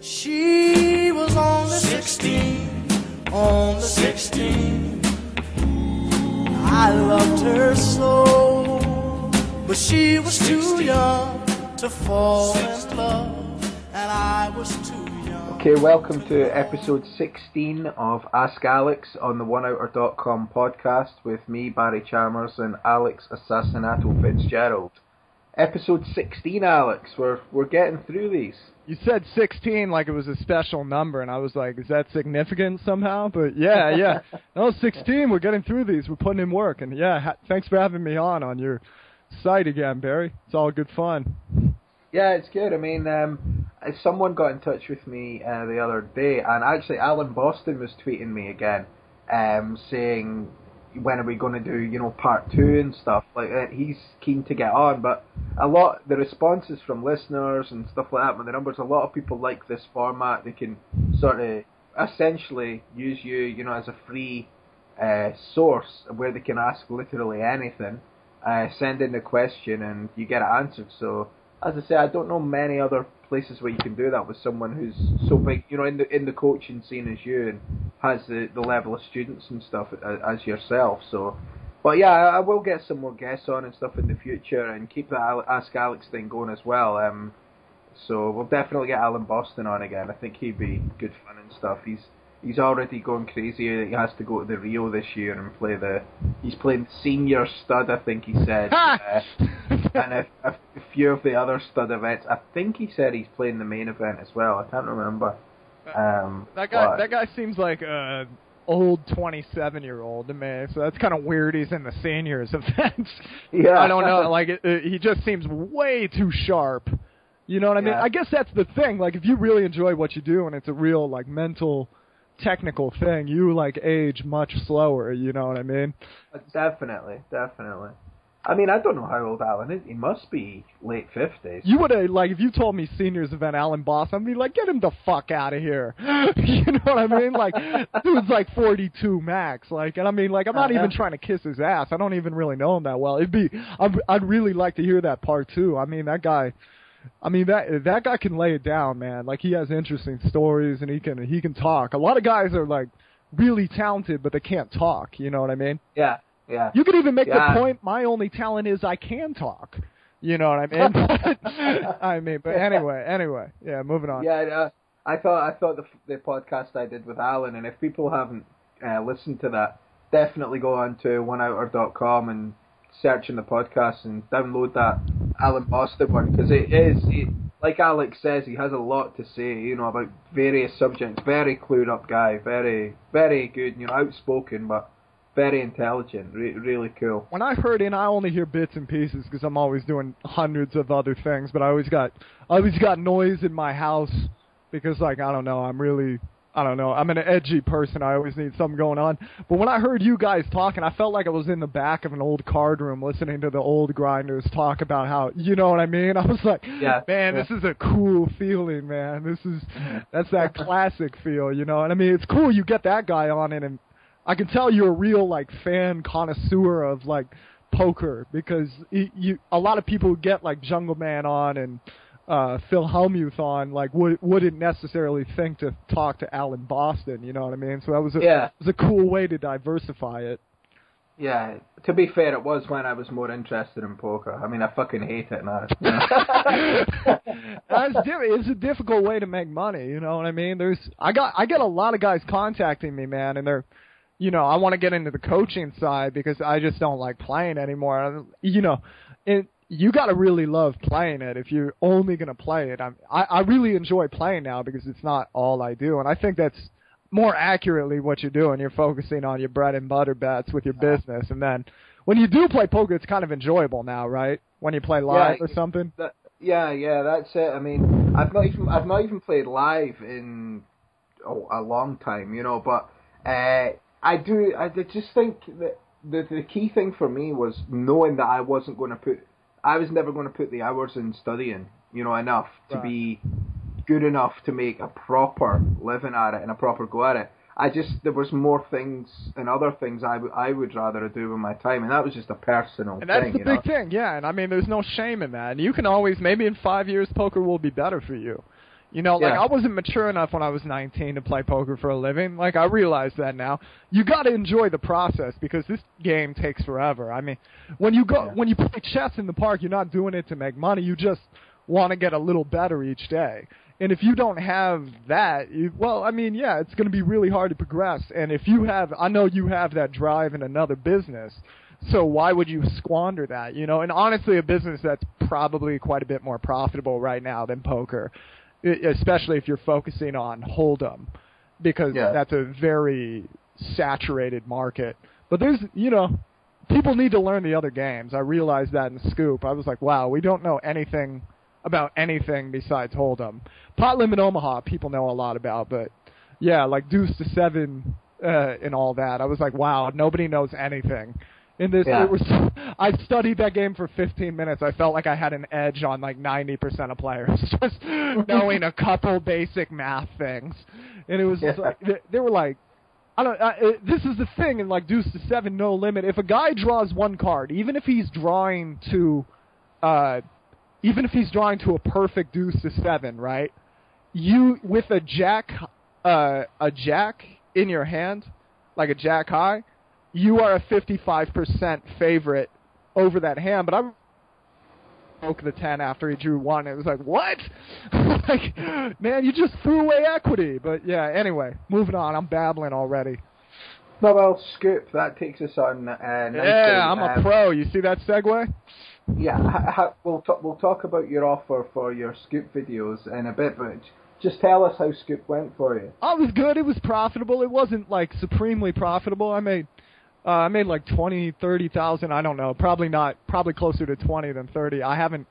She was only 16, only 16. I loved her so, but she was too young to fall in love, and I was too young. Okay, welcome to episode 16 of Ask Alex on the OneOuter.com podcast with me, Barry Chalmers, and Alex Assassinato Fitzgerald. Episode 16, Alex. We're we're getting through these. You said 16 like it was a special number, and I was like, is that significant somehow? But yeah, yeah. No, 16. We're getting through these. We're putting in work, and yeah. Ha- thanks for having me on on your site again, Barry. It's all good fun. Yeah, it's good. I mean, um, someone got in touch with me uh, the other day, and actually, Alan Boston was tweeting me again, um, saying when are we going to do you know part two and stuff like that. He's keen to get on, but a lot the responses from listeners and stuff like that. When the numbers, a lot of people like this format. They can sort of essentially use you, you know, as a free uh, source where they can ask literally anything. Uh, send in the question and you get it answered. So as I say, I don't know many other places where you can do that with someone who's so big, you know, in the in the coaching scene as you and has the the level of students and stuff as, yourself. So, but yeah, I, will get some more guests on and stuff in the future and keep that Ask Alex thing going as well. Um, so we'll definitely get Alan Boston on again. I think he'd be good fun and stuff. He's he's already gone crazy. He has to go to the Rio this year and play the. He's playing senior stud, I think he said, uh, and a, a, few of the other stud events. I think he said he's playing the main event as well. I can't remember. Um, That guy, but- that guy seems like a old 27 year old to me. So that's kind of weird. He's in the seniors events. Yeah. I don't know. Like it, it, he just seems way too sharp. You know what I mean? Yeah. I guess that's the thing. Like if you really enjoy what you do and it's a real like mental, technical thing, you like age much slower. You know what I mean? Uh, definitely, definitely. I mean, I don't know how old Alan is. He must be late fifties. You would have like if you told me seniors event Alan Boss, I'd be like, get him the fuck out of here. you know what I mean? Like, dude's like 42 max. Like, and I mean, like, I'm not uh-huh. even trying to kiss his ass. I don't even really know him that well. It'd be, I'd, I'd really like to hear that part too. I mean, that guy. I mean that that guy can lay it down, man. Like he has interesting stories and he can he can talk. A lot of guys are like really talented, but they can't talk. You know what I mean? Yeah, yeah. You could even make Yeah. the point. My only talent is I can talk. You know what I mean? I mean, but anyway, anyway, yeah. Moving on. Yeah, uh, I thought I thought the the podcast I did with Alan, and if people haven't uh, listened to that, definitely go on to oneouter.com and search in the podcast and download that Alan Boston one because it is he, like Alex says, he has a lot to say, you know, about various subjects. Very clued up guy, very very good, you know, outspoken, but very intelligent. Re- really cool. When I heard in, I only hear bits and pieces because I'm always doing hundreds of other things. But I always got, I always got noise in my house because, like, I don't know, I'm really, I don't know, I'm an edgy person. I always need something going on. But when I heard you guys talking, I felt like I was in the back of an old card room listening to the old grinders talk about how, you know what I mean? I was like, Yeah, man, yeah. this is a cool feeling, man. This is, mm-hmm. that's that classic feel, you know. And I mean, it's cool you get that guy on it, and I can tell you're a real like fan connoisseur of like poker because y you a lot of people get like Jungleman on and uh Phil Hellmuth on like would wouldn't necessarily think to talk to Alan Boston, you know what I mean? So that was a Yeah. it was a cool way to diversify it. Yeah, to be fair, it was when I was more interested in poker. I mean, I fucking hate it now. That's di- it's a difficult way to make money, you know what I mean? There's I got I get a lot of guys contacting me, man, and they're you know, I want to get into the coaching side because I just don't like playing anymore. You know, it you got to really love playing it if you're only going to play it. I'm, I I really enjoy playing now because it's not all I do, and I think that's more accurately what you're doing. You're focusing on your bread and butter bets with your business, and then when you do play poker, it's kind of enjoyable now, right? When you play live Yeah, or something. That, yeah, yeah, that's it. I mean, I've not even I've not even played live in oh, a long time, you know. But uh, I do. I just think that the the key thing for me was knowing that I wasn't going to put. I was never going to put the hours in studying, you know, enough to Right. be good enough to make a proper living at it and a proper go at it. I just there was more things and other things I would I would rather do with my time, and that was just a personal And that's thing. the big know? thing, yeah. And I mean, there's no shame in that. And you can always, maybe in five years, poker will be better for you. You know, like I wasn't mature enough when I was 19 to play poker for a living. Like I realize that now. You got to enjoy the process because this game takes forever. I mean, when you go Yeah. when you play chess in the park, you're not doing it to make money. You just want to get a little better each day. And if you don't have that, you, well, I mean, yeah, it's going to be really hard to progress. And if you have, I know you have that drive in another business. So why would you squander that? You know, and honestly, a business that's probably quite a bit more profitable right now than poker, especially if you're focusing on hold'em, because Yeah. that's a very saturated market. But there's, you know, people need to learn the other games. I realized that in Scoop. I was like, wow, we don't know anything about anything besides Hold'em. Pot Limit Omaha, people know a lot about, but yeah, like Deuce to Seven uh, and all that. I was like, wow, nobody knows anything. In this, Yeah. it was. I studied that game for 15 minutes. I felt like I had an edge on like 90% of players, just knowing a couple basic math things. And it was just Yeah. like they, they were like, I don't. Uh, it, this is the thing in like Deuce to Seven, no limit. If a guy draws one card, even if he's drawing to, uh, even if he's drawing to a perfect Deuce to Seven, right? You with a Jack, uh, a Jack in your hand, like a Jack high, you are a 55% favorite over that hand. But I broke the 10 after he drew one. It was like, what? like, man, you just threw away equity. But yeah, anyway, moving on. I'm babbling already. No, well, Scoop, that takes us on. Uh, nicely. Yeah, I'm a Um, pro. You see that segue? Yeah, ha, ha, we'll talk. We'll talk about your offer for your Scoop videos in a bit, but just tell us how Scoop went for you. Oh, it was good. It was profitable. It wasn't like supremely profitable. I made uh, I made like twenty, thirty thousand. I don't know. Probably not. Probably closer to twenty than thirty. I haven't.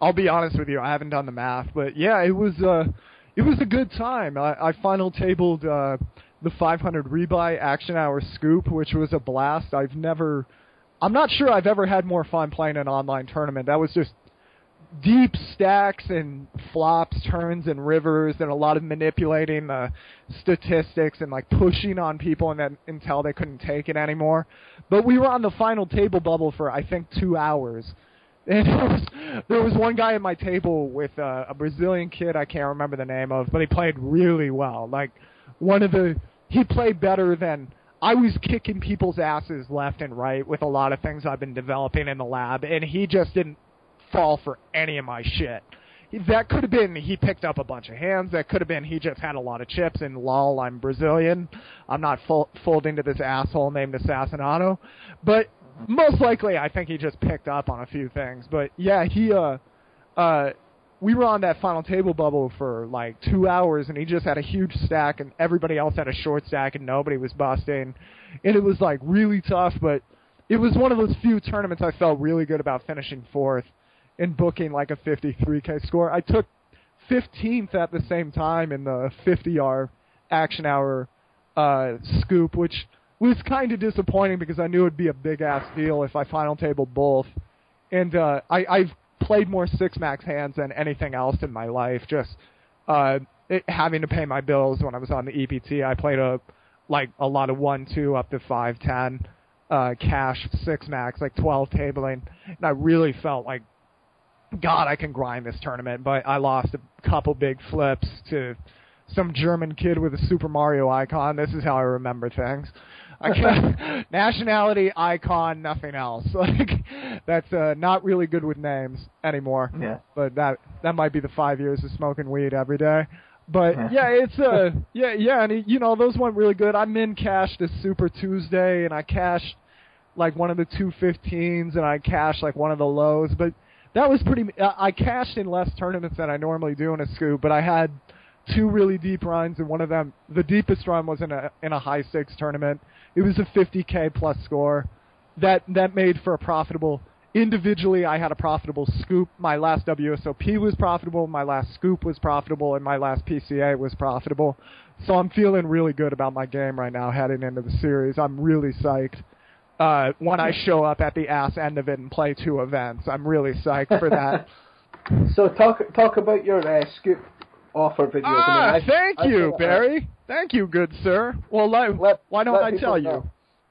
I'll be honest with you. I haven't done the math, but yeah, it was. Uh, it was a good time. I, I final tabled uh, the 500 rebuy action hour scoop, which was a blast. I've never. I'm not sure I've ever had more fun playing an online tournament. That was just deep stacks and flops, turns and rivers, and a lot of manipulating the statistics and like pushing on people and then until they couldn't take it anymore. But we were on the final table bubble for I think two hours. And there was, there was one guy at my table with a Brazilian kid I can't remember the name of, but he played really well. Like one of the he played better than I was kicking people's asses left and right with a lot of things I've been developing in the lab, and he just didn't fall for any of my shit. That could have been he picked up a bunch of hands. That could have been he just had a lot of chips. And lol, I'm Brazilian. I'm not fol- folding to this asshole named Assassinato. But most likely, I think he just picked up on a few things. But yeah, he uh uh we were on that final table bubble for like two hours, and he just had a huge stack, and everybody else had a short stack, and nobody was busting, and it was like really tough. But it was one of those few tournaments I felt really good about finishing fourth and booking like a 53k score. I took 15th at the same time in the 50R action hour uh, scoop, which was kind of disappointing because I knew it'd be a big ass deal if I final tabled both. And uh, I, I've played more six max hands than anything else in my life. Just uh, it, having to pay my bills when I was on the EPT, I played a like a lot of one two up to five ten uh, cash six max, like twelve tabling, and I really felt like God, I can grind this tournament, but I lost a couple big flips to some German kid with a Super Mario icon. This is how I remember things. I can't, nationality, icon, nothing else. Like that's uh, not really good with names anymore. Yeah. But that that might be the five years of smoking weed every day. But Yeah. it's uh yeah yeah, and you know those went really good. I min cashed a Super Tuesday, and I cashed like one of the two fifteens, and I cashed like one of the lows. But that was pretty. I I cashed in less tournaments than I normally do in a scoop, but I had two really deep runs, and one of them, the deepest run was in a in a high stakes tournament. It was a 50k plus score. That that made for a profitable. Individually, I had a profitable scoop. My last WSOP was profitable. My last scoop was profitable, and my last PCA was profitable. So I'm feeling really good about my game right now, heading into the series. I'm really psyched. Uh, when I show up at the ass end of it and play two events, I'm really psyched for that. So talk talk about your uh, Scoop offer video. Ah, I thank I you, feel- Barry. Thank you, good sir. Well, let, Let- why don't let I people tell you? know.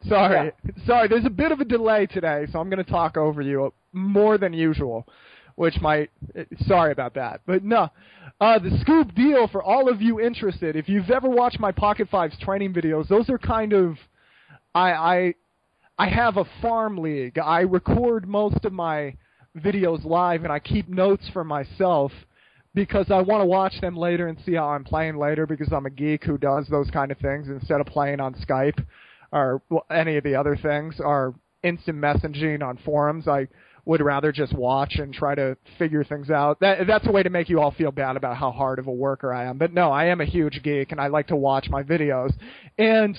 Sorry, sorry. There's a bit of a delay today, so I'm going to talk over you more than usual, which might. Sorry about that, but no. Uh, the scoop deal for all of you interested. If you've ever watched my PocketFives training videos, those are kind of, I I, I have a farm league. I record most of my videos live, and I keep notes for myself because I want to watch them later and see how I'm playing later. Because I'm a geek who does those kind of things instead of playing on Skype or any of the other things or instant messaging on forums. I would rather just watch and try to figure things out. That that's a way to make you all feel bad about how hard of a worker I am. But no, I am a huge geek and I like to watch my videos. And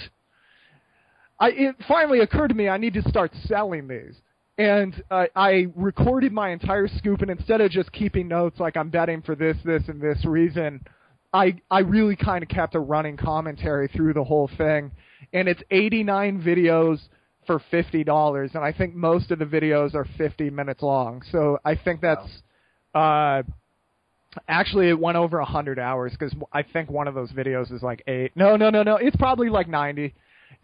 I it finally occurred to me I need to start selling these. And uh, I recorded my entire scoop, and instead of just keeping notes like I'm betting for this, this, and this reason, I I really kind of kept a running commentary through the whole thing. And it's 89 videos for fifty dollars, and I think most of the videos are fifty minutes long. So I think that's uh, actually it went over a hundred hours because I think one of those videos is like eight. No, no, no, no. It's probably like ninety.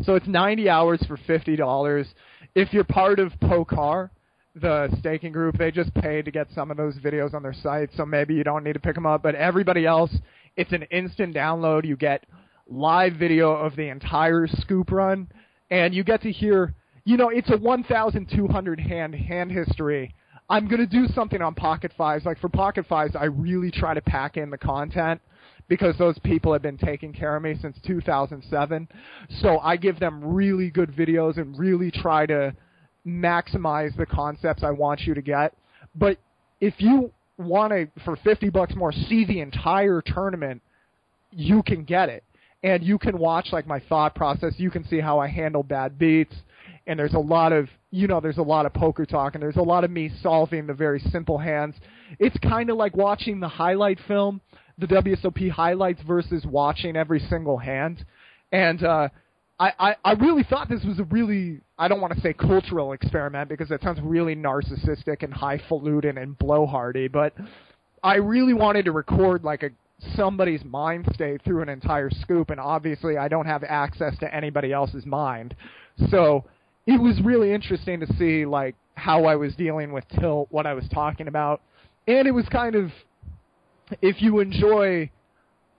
So it's ninety hours for fifty dollars. If you're part of Pokar, the staking group, they just pay to get some of those videos on their site. So maybe you don't need to pick them up. But everybody else, it's an instant download. You get live video of the entire scoop run and you get to hear, you know, it's a 1,200 hand hand history. I'm going to do something on PocketFives. Like for PocketFives, I really try to pack in the content because those people have been taking care of me since 2007. So I give them really good videos and really try to maximize the concepts I want you to get. But if you want to, for 50 bucks more, see the entire tournament, you can get it and you can watch like my thought process. You can see how I handle bad beats, and there's a lot of you know there's a lot of poker talk, and there's a lot of me solving the very simple hands. It's kind of like watching the highlight film, the WSOP highlights versus watching every single hand, and uh, I, I I really thought this was a really I don't want to say cultural experiment because that sounds really narcissistic and highfalutin and blowhardy, but I really wanted to record like a somebody's mind state through an entire scoop, and obviously I don't have access to anybody else's mind. So it was really interesting to see like how I was dealing with tilt, what I was talking about, and it was kind of if you enjoy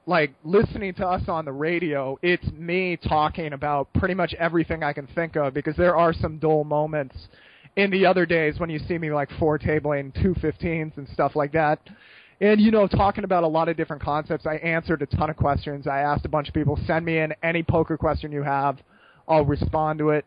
like listening to us on the radio, it's me talking about pretty much everything I can think of because there are some dull moments in the other days when you see me like four tabling two fifteens and stuff like that. And you know talking about a lot of different concepts i answered a ton of questions. I asked a bunch of people send me in any poker question you have. I'll respond to it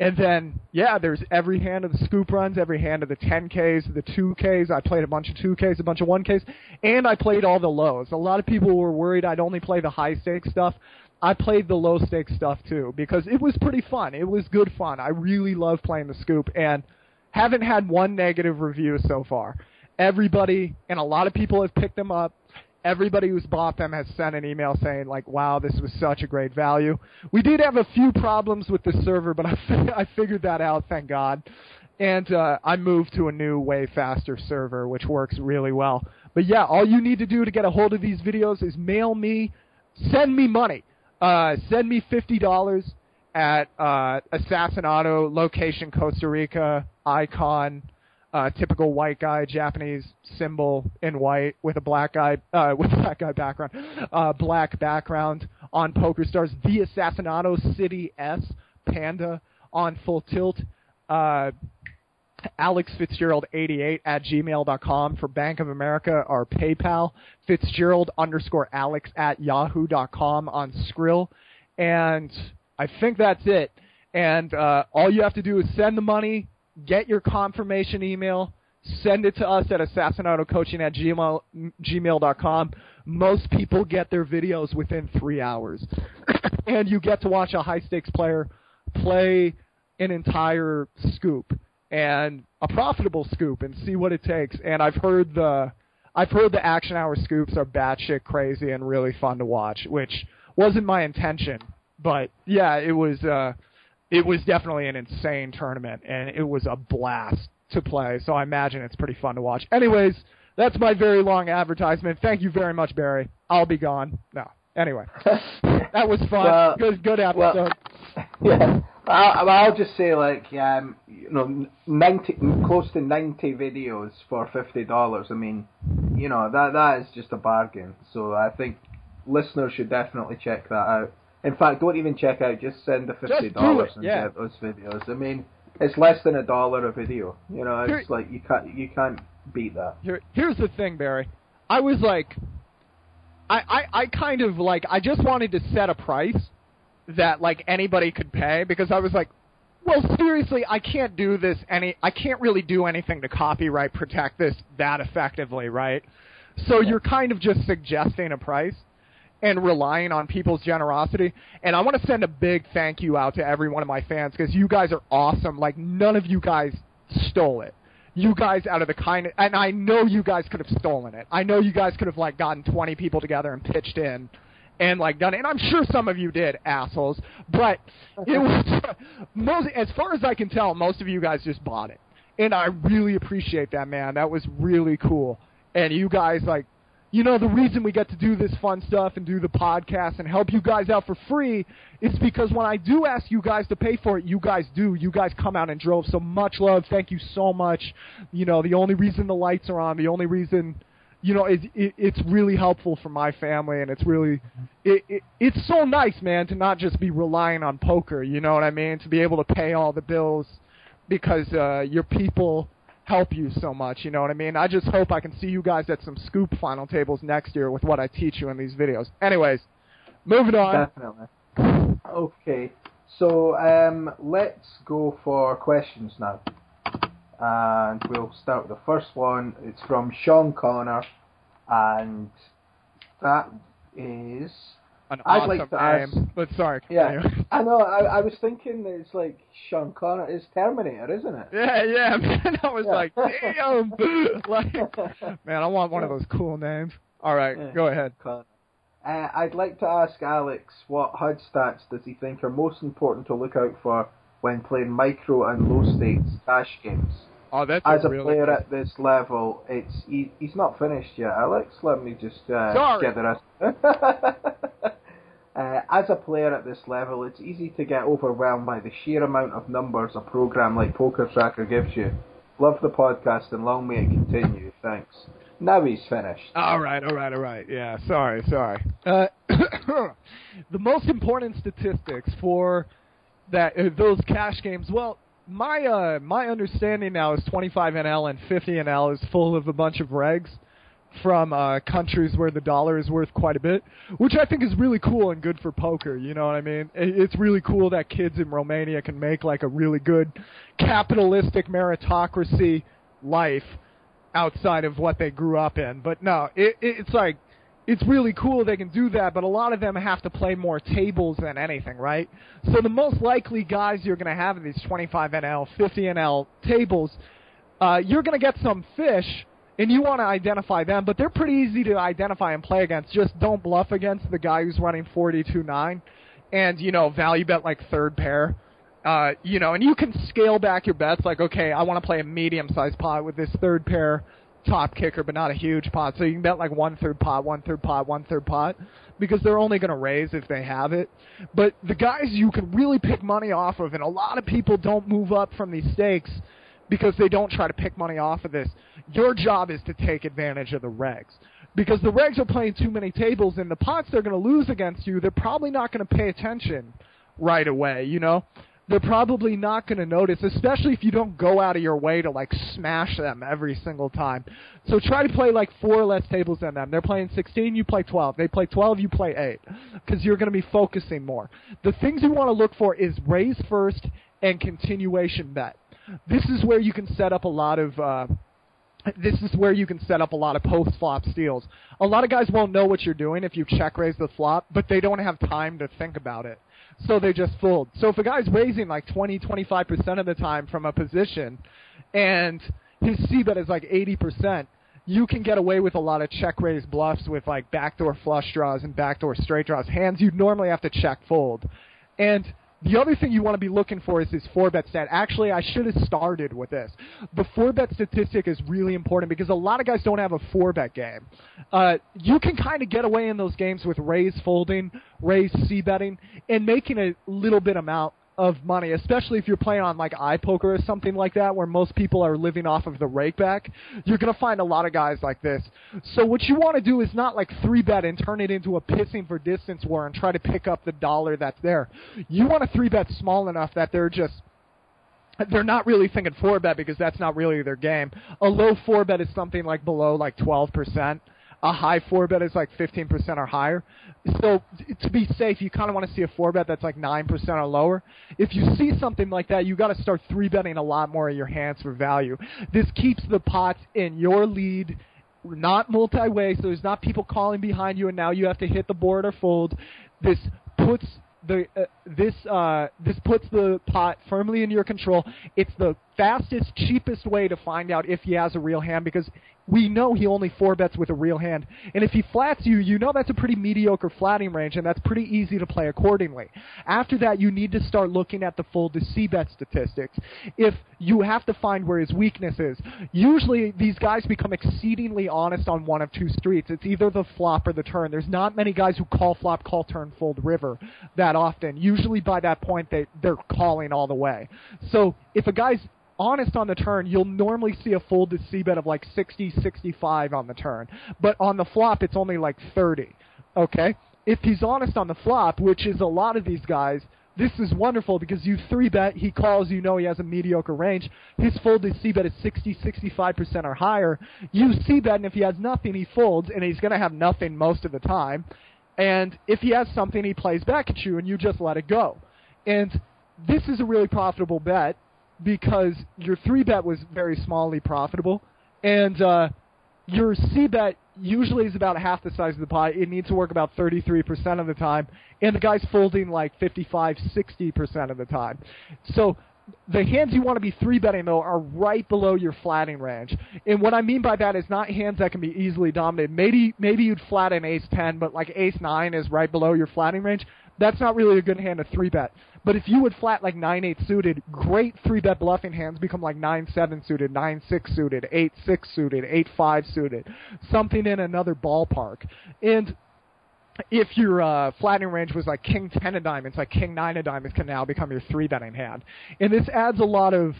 and then yeah there's every hand of the scoop runs every hand of the 10ks the 2ks i played a bunch of 2ks a bunch of 1ks and i played all the lows a lot of people were worried i'd only play the high stakes stuff I played the low stakes stuff too because it was pretty fun. It was good fun. I really love playing the scoop and haven't had one negative review so far everybody and a lot of people have picked them up. Everybody who's bought them has sent an email saying like, "Wow, this was such a great value." We did have a few problems with the server, but I I figured that out, thank God. And uh, I moved to a new, way faster server, which works really well. But yeah, all you need to do to get a hold of these videos is mail me, send me money, uh, send me fifty dollars at uh, Assassinato, location Costa Rica, icon uh, typical white guy, Japanese symbol in white with a black guy uh, with black guy background, uh, black background on PokerStars. The Assassinato City S Panda on Full Tilt. Uh, Alex Fitzgerald 88 at gmail.com for Bank of America or PayPal. Fitzgerald underscore Alex at yahoo.com on Skrill. And I think that's it. And uh, all you have to do is send the money get your confirmation email, send it to us at assassinatocoaching at gmail, gmail.com. Most people get their videos within three hours. and you get to watch a high stakes player play an entire scoop and a profitable scoop and see what it takes. And I've heard the I've heard the action hour scoops are batshit crazy and really fun to watch, which wasn't my intention. But yeah, it was uh it was definitely an insane tournament, and it was a blast to play. So I imagine it's pretty fun to watch. Anyways, that's my very long advertisement. Thank you very much, Barry. I'll be gone. No. Anyway, that was fun. Well, good, good episode. Well, yeah. I'll, I'll just say like um, you know ninety close to ninety videos for fifty dollars. I mean, you know that that is just a bargain. So I think listeners should definitely check that out. In fact, don't even check out. Just send the fifty dollars and yeah. get those videos. I mean, it's less than a dollar a video. You know, it's Here- like you can't you can't beat that. Here, here's the thing, Barry. I was like, I, I, I kind of like, I just wanted to set a price that like anybody could pay because I was like, well, seriously, I can't do this any, I can't really do anything to copyright protect this that effectively, right? So you're kind of just suggesting a price and relying on people's generosity. And I want to send a big thank you out to every one of my fans because you guys are awesome. Like none of you guys stole it. You guys out of the kind of, and I know you guys could have stolen it. I know you guys could have like gotten 20 people together and pitched in and like done it. And I'm sure some of you did, assholes. But it was most, as far as I can tell, most of you guys just bought it. And I really appreciate that, man. That was really cool. And you guys like you know the reason we get to do this fun stuff and do the podcast and help you guys out for free is because when I do ask you guys to pay for it, you guys do. You guys come out and drove. So much love. Thank you so much. You know, the only reason the lights are on, the only reason, you know, it, it, it's really helpful for my family and it's really, it, it, it's so nice, man, to not just be relying on poker. You know what I mean? To be able to pay all the bills because uh, your people help you so much. You know what I mean? I just hope I can see you guys at some scoop final tables next year with what I teach you in these videos. Anyways, moving on. Definitely. Okay, so um, let's go for questions now. And we'll start with the first one. It's from Sean Connor, and that is. An I'd awesome like to name. ask- But sorry. Yeah, I know. I, I was thinking that it's like Sean Connor. It's Terminator, isn't it? Yeah, yeah, man. I was Yeah. like, damn. like, man, I want one of those cool names. All right, Yeah. go ahead. Connor. Uh, I'd like to ask Alex what HUD stats does he think are most important to look out for when playing micro and low stakes cash games? Oh, that's As a really player good- at this level, it's he, he's not finished yet. Alex, let me just uh, Sorry. get the rest. Uh, as a player at this level, it's easy to get overwhelmed by the sheer amount of numbers a program like PokerTracker gives you. Love the podcast and long may it continue. Thanks. Now he's finished. All right, all right, all right. Yeah, sorry, sorry. Uh, the most important statistics for that uh, those cash games. Well, my uh, my understanding now is 25 NL and 50 NL is full of a bunch of regs from uh, countries where the dollar is worth quite a bit, which I think is really cool and good for poker. You know what I mean? It- It's really cool that kids in Romania can make like a really good capitalistic meritocracy life outside of what they grew up in. But no, it, it, it's like it's really cool they can do that, but a lot of them have to play more tables than anything, right? So the most likely guys you're going to have in these 25 NL, 50 NL tables, uh, you're going to get some fish, and you want to identify them, but they're pretty easy to identify and play against. Just don't bluff against the guy who's running 42-9, and you know value bet like third pair. Uh, you know, and you can scale back your bets. Like, okay, I want to play a medium-sized pot with this third pair top kicker, but not a huge pot. So you can bet like one third pot, one third pot, one third pot, because they're only going to raise if they have it. But the guys you can really pick money off of, and a lot of people don't move up from these stakes because they don't try to pick money off of this. Your job is to take advantage of the regs. Because the regs are playing too many tables, and the pots they're going to lose against you, they're probably not going to pay attention right away, you know? They're probably not going to notice, especially if you don't go out of your way to like smash them every single time. So try to play like four less tables than them. They're playing 16, you play 12. They play 12, you play 8. Because you're going to be focusing more. The things you want to look for is raise first and continuation bet. This is where you can set up a lot of. Uh, this is where you can set up a lot of post flop steals. A lot of guys won't know what you're doing if you check raise the flop, but they don't have time to think about it. So they just fold. So if a guy's raising like 20, 25% of the time from a position and his C bet is like 80%, you can get away with a lot of check raise bluffs with like backdoor flush draws and backdoor straight draws. Hands you'd normally have to check fold. And the other thing you want to be looking for is this four bet stat. Actually, I should have started with this. The four bet statistic is really important because a lot of guys don't have a four bet game. Uh, you can kind of get away in those games with raise folding, raise c betting, and making a little bit amount of money, especially if you're playing on like iPoker or something like that, where most people are living off of the rakeback. You're gonna find a lot of guys like this. So what you want to do is not like three bet and turn it into a pissing for distance war and try to pick up the dollar that's there. You want to three bet small enough that they're just they're not really thinking four bet because that's not really their game. A low four bet is something like below like 12%. A high four bet is like 15% or higher. So to be safe, you kind of want to see a four bet that's like 9% or lower. If you see something like that, you got to start three betting a lot more of your hands for value. This keeps the pots in your lead not multi-way, so there's not people calling behind you, and now you have to hit the board or fold. This puts the uh, this uh, this puts the pot firmly in your control. It's the fastest, cheapest way to find out if he has a real hand because we know he only four bets with a real hand. And if he flats you, you know that's a pretty mediocre flatting range, and that's pretty easy to play accordingly. After that, you need to start looking at the fold to C bet statistics. If you have to find where his weakness is, usually these guys become exceedingly honest on one of two streets. It's either the flop or the turn. There's not many guys who call flop, call turn, fold river that often. Usually by that point, they, they're calling all the way. So if a guy's honest on the turn, you'll normally see a fold to bet of like 60, 65 on the turn. But on the flop, it's only like 30. Okay? If he's honest on the flop, which is a lot of these guys, this is wonderful because you three bet, he calls, you know he has a mediocre range. His fold to bet is 60, 65% or higher. You C bet, and if he has nothing, he folds, and he's going to have nothing most of the time. And if he has something, he plays back at you, and you just let it go. And this is a really profitable bet because your three bet was very smallly profitable, and uh, your C bet usually is about half the size of the pie. It needs to work about 33% of the time, and the guy's folding like 55, 60% of the time. So the hands you want to be three betting though are right below your flatting range. And what I mean by that is not hands that can be easily dominated. Maybe maybe you'd flat an ace ten, but like ace nine is right below your flatting range. That's not really a good hand to three bet. But if you would flat like nine eight suited, great three bet bluffing hands become like nine seven suited, nine six suited, eight six suited, eight five suited, something in another ballpark. And if your uh, flattening range was like king ten of diamonds, like king nine of diamonds can now become your three betting hand, and this adds a lot of.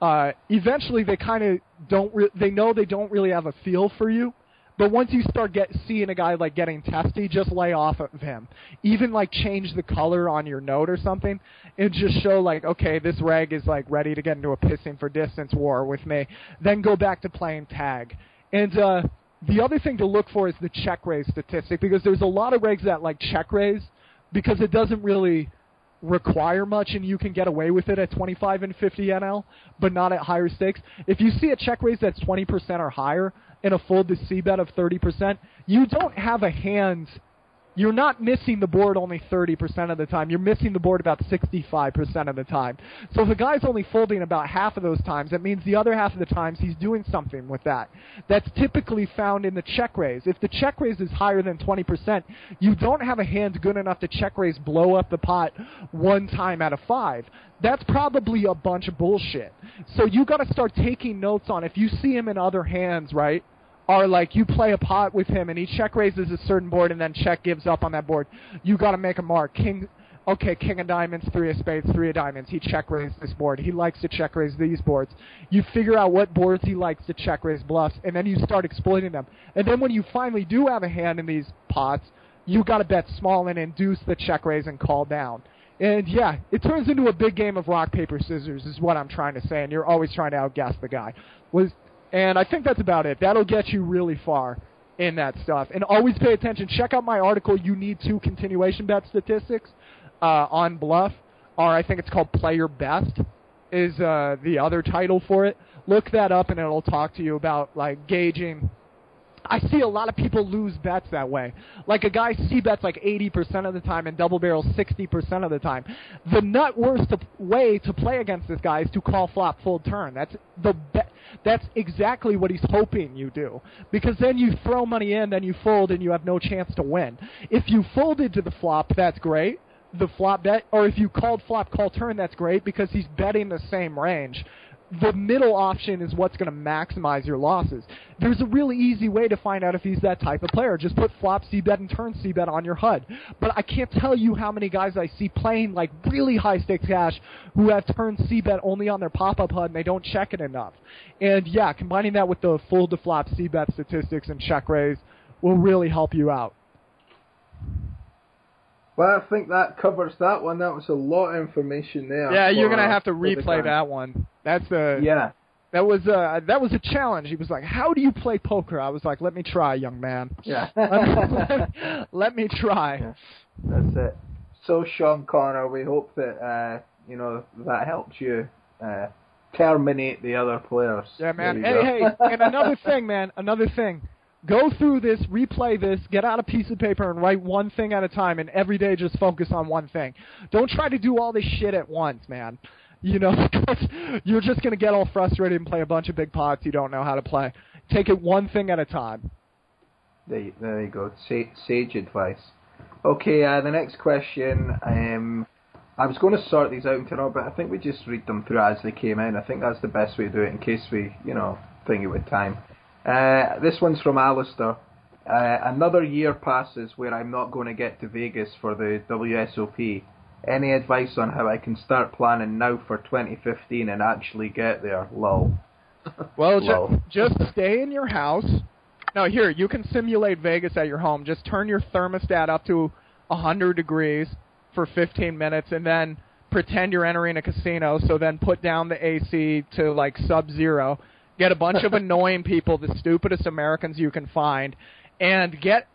Uh, eventually, they kind of don't. Re- they know they don't really have a feel for you, but once you start get seeing a guy like getting testy, just lay off of him. Even like change the color on your note or something, and just show like, okay, this reg is like ready to get into a pissing for distance war with me. Then go back to playing tag. And uh, the other thing to look for is the check raise statistic because there's a lot of regs that like check raise because it doesn't really require much and you can get away with it at 25 and 50 NL, but not at higher stakes. If you see a check raise that's 20% or higher and a fold to C bet of 30%, you don't have a hand you're not missing the board only 30% of the time. You're missing the board about 65% of the time. So if a guy's only folding about half of those times, that means the other half of the times he's doing something with that. That's typically found in the check raise. If the check raise is higher than 20%, you don't have a hand good enough to check raise blow up the pot one time out of five. That's probably a bunch of bullshit. So you got to start taking notes on if you see him in other hands, right? Are like you play a pot with him and he check raises a certain board and then check gives up on that board. You got to make a mark. King, okay, king of diamonds, three of spades, three of diamonds. He check raised this board. He likes to check raise these boards. You figure out what boards he likes to check raise bluffs, and then you start exploiting them. And then when you finally do have a hand in these pots, you got to bet small and induce the check raise and call down. And yeah, it turns into a big game of rock paper scissors, is what I'm trying to say. And you're always trying to outguess the guy. Was and I think that's about it. That'll get you really far in that stuff. And always pay attention. Check out my article, You Need Two Continuation Bet Statistics, uh, on Bluff. Or I think it's called Play Your Best, is uh, the other title for it. Look that up and it'll talk to you about like gauging I see a lot of people lose bets that way. Like a guy C bets like 80% of the time and double barrels 60% of the time. The nut worst to, way to play against this guy is to call flop full turn. That's the be- that's exactly what he's hoping you do. Because then you throw money in, then you fold, and you have no chance to win. If you folded to the flop, that's great. The flop bet, or if you called flop call turn, that's great because he's betting the same range the middle option is what's going to maximize your losses. There's a really easy way to find out if he's that type of player. Just put flop C bet and turn C bet on your HUD. But I can't tell you how many guys I see playing like really high stakes cash who have turned C bet only on their pop up HUD and they don't check it enough. And yeah, combining that with the fold to flop C bet statistics and check raise will really help you out. Well, I think that covers that one. That was a lot of information there. Yeah, you're gonna have to replay that one. That's a Yeah. that was uh that was a challenge. He was like, "How do you play poker?" I was like, "Let me try, young man. Yeah. Let me try." Yeah. That's it. So, Sean Connor, we hope that uh, you know that helps you uh, terminate the other players. Yeah, man. Hey, go. hey, and another thing, man. Another thing. Go through this, replay this, get out a piece of paper and write one thing at a time, and every day just focus on one thing. Don't try to do all this shit at once, man. You know, you're just gonna get all frustrated and play a bunch of big pots you don't know how to play. Take it one thing at a time. There, you- there you go. Sa- sage advice. Okay, uh, the next question. Um, I was going to sort these out into order, but I think we just read them through as they came in. I think that's the best way to do it in case we, you know, think it with time. Uh, this one's from Alistair. Uh, another year passes where I'm not going to get to Vegas for the WSOP. Any advice on how I can start planning now for 2015 and actually get there? Lol. Well, Low. ju- just stay in your house. No, here you can simulate Vegas at your home. Just turn your thermostat up to 100 degrees for 15 minutes, and then pretend you're entering a casino. So then put down the AC to like sub-zero. Get a bunch of annoying people, the stupidest Americans you can find, and get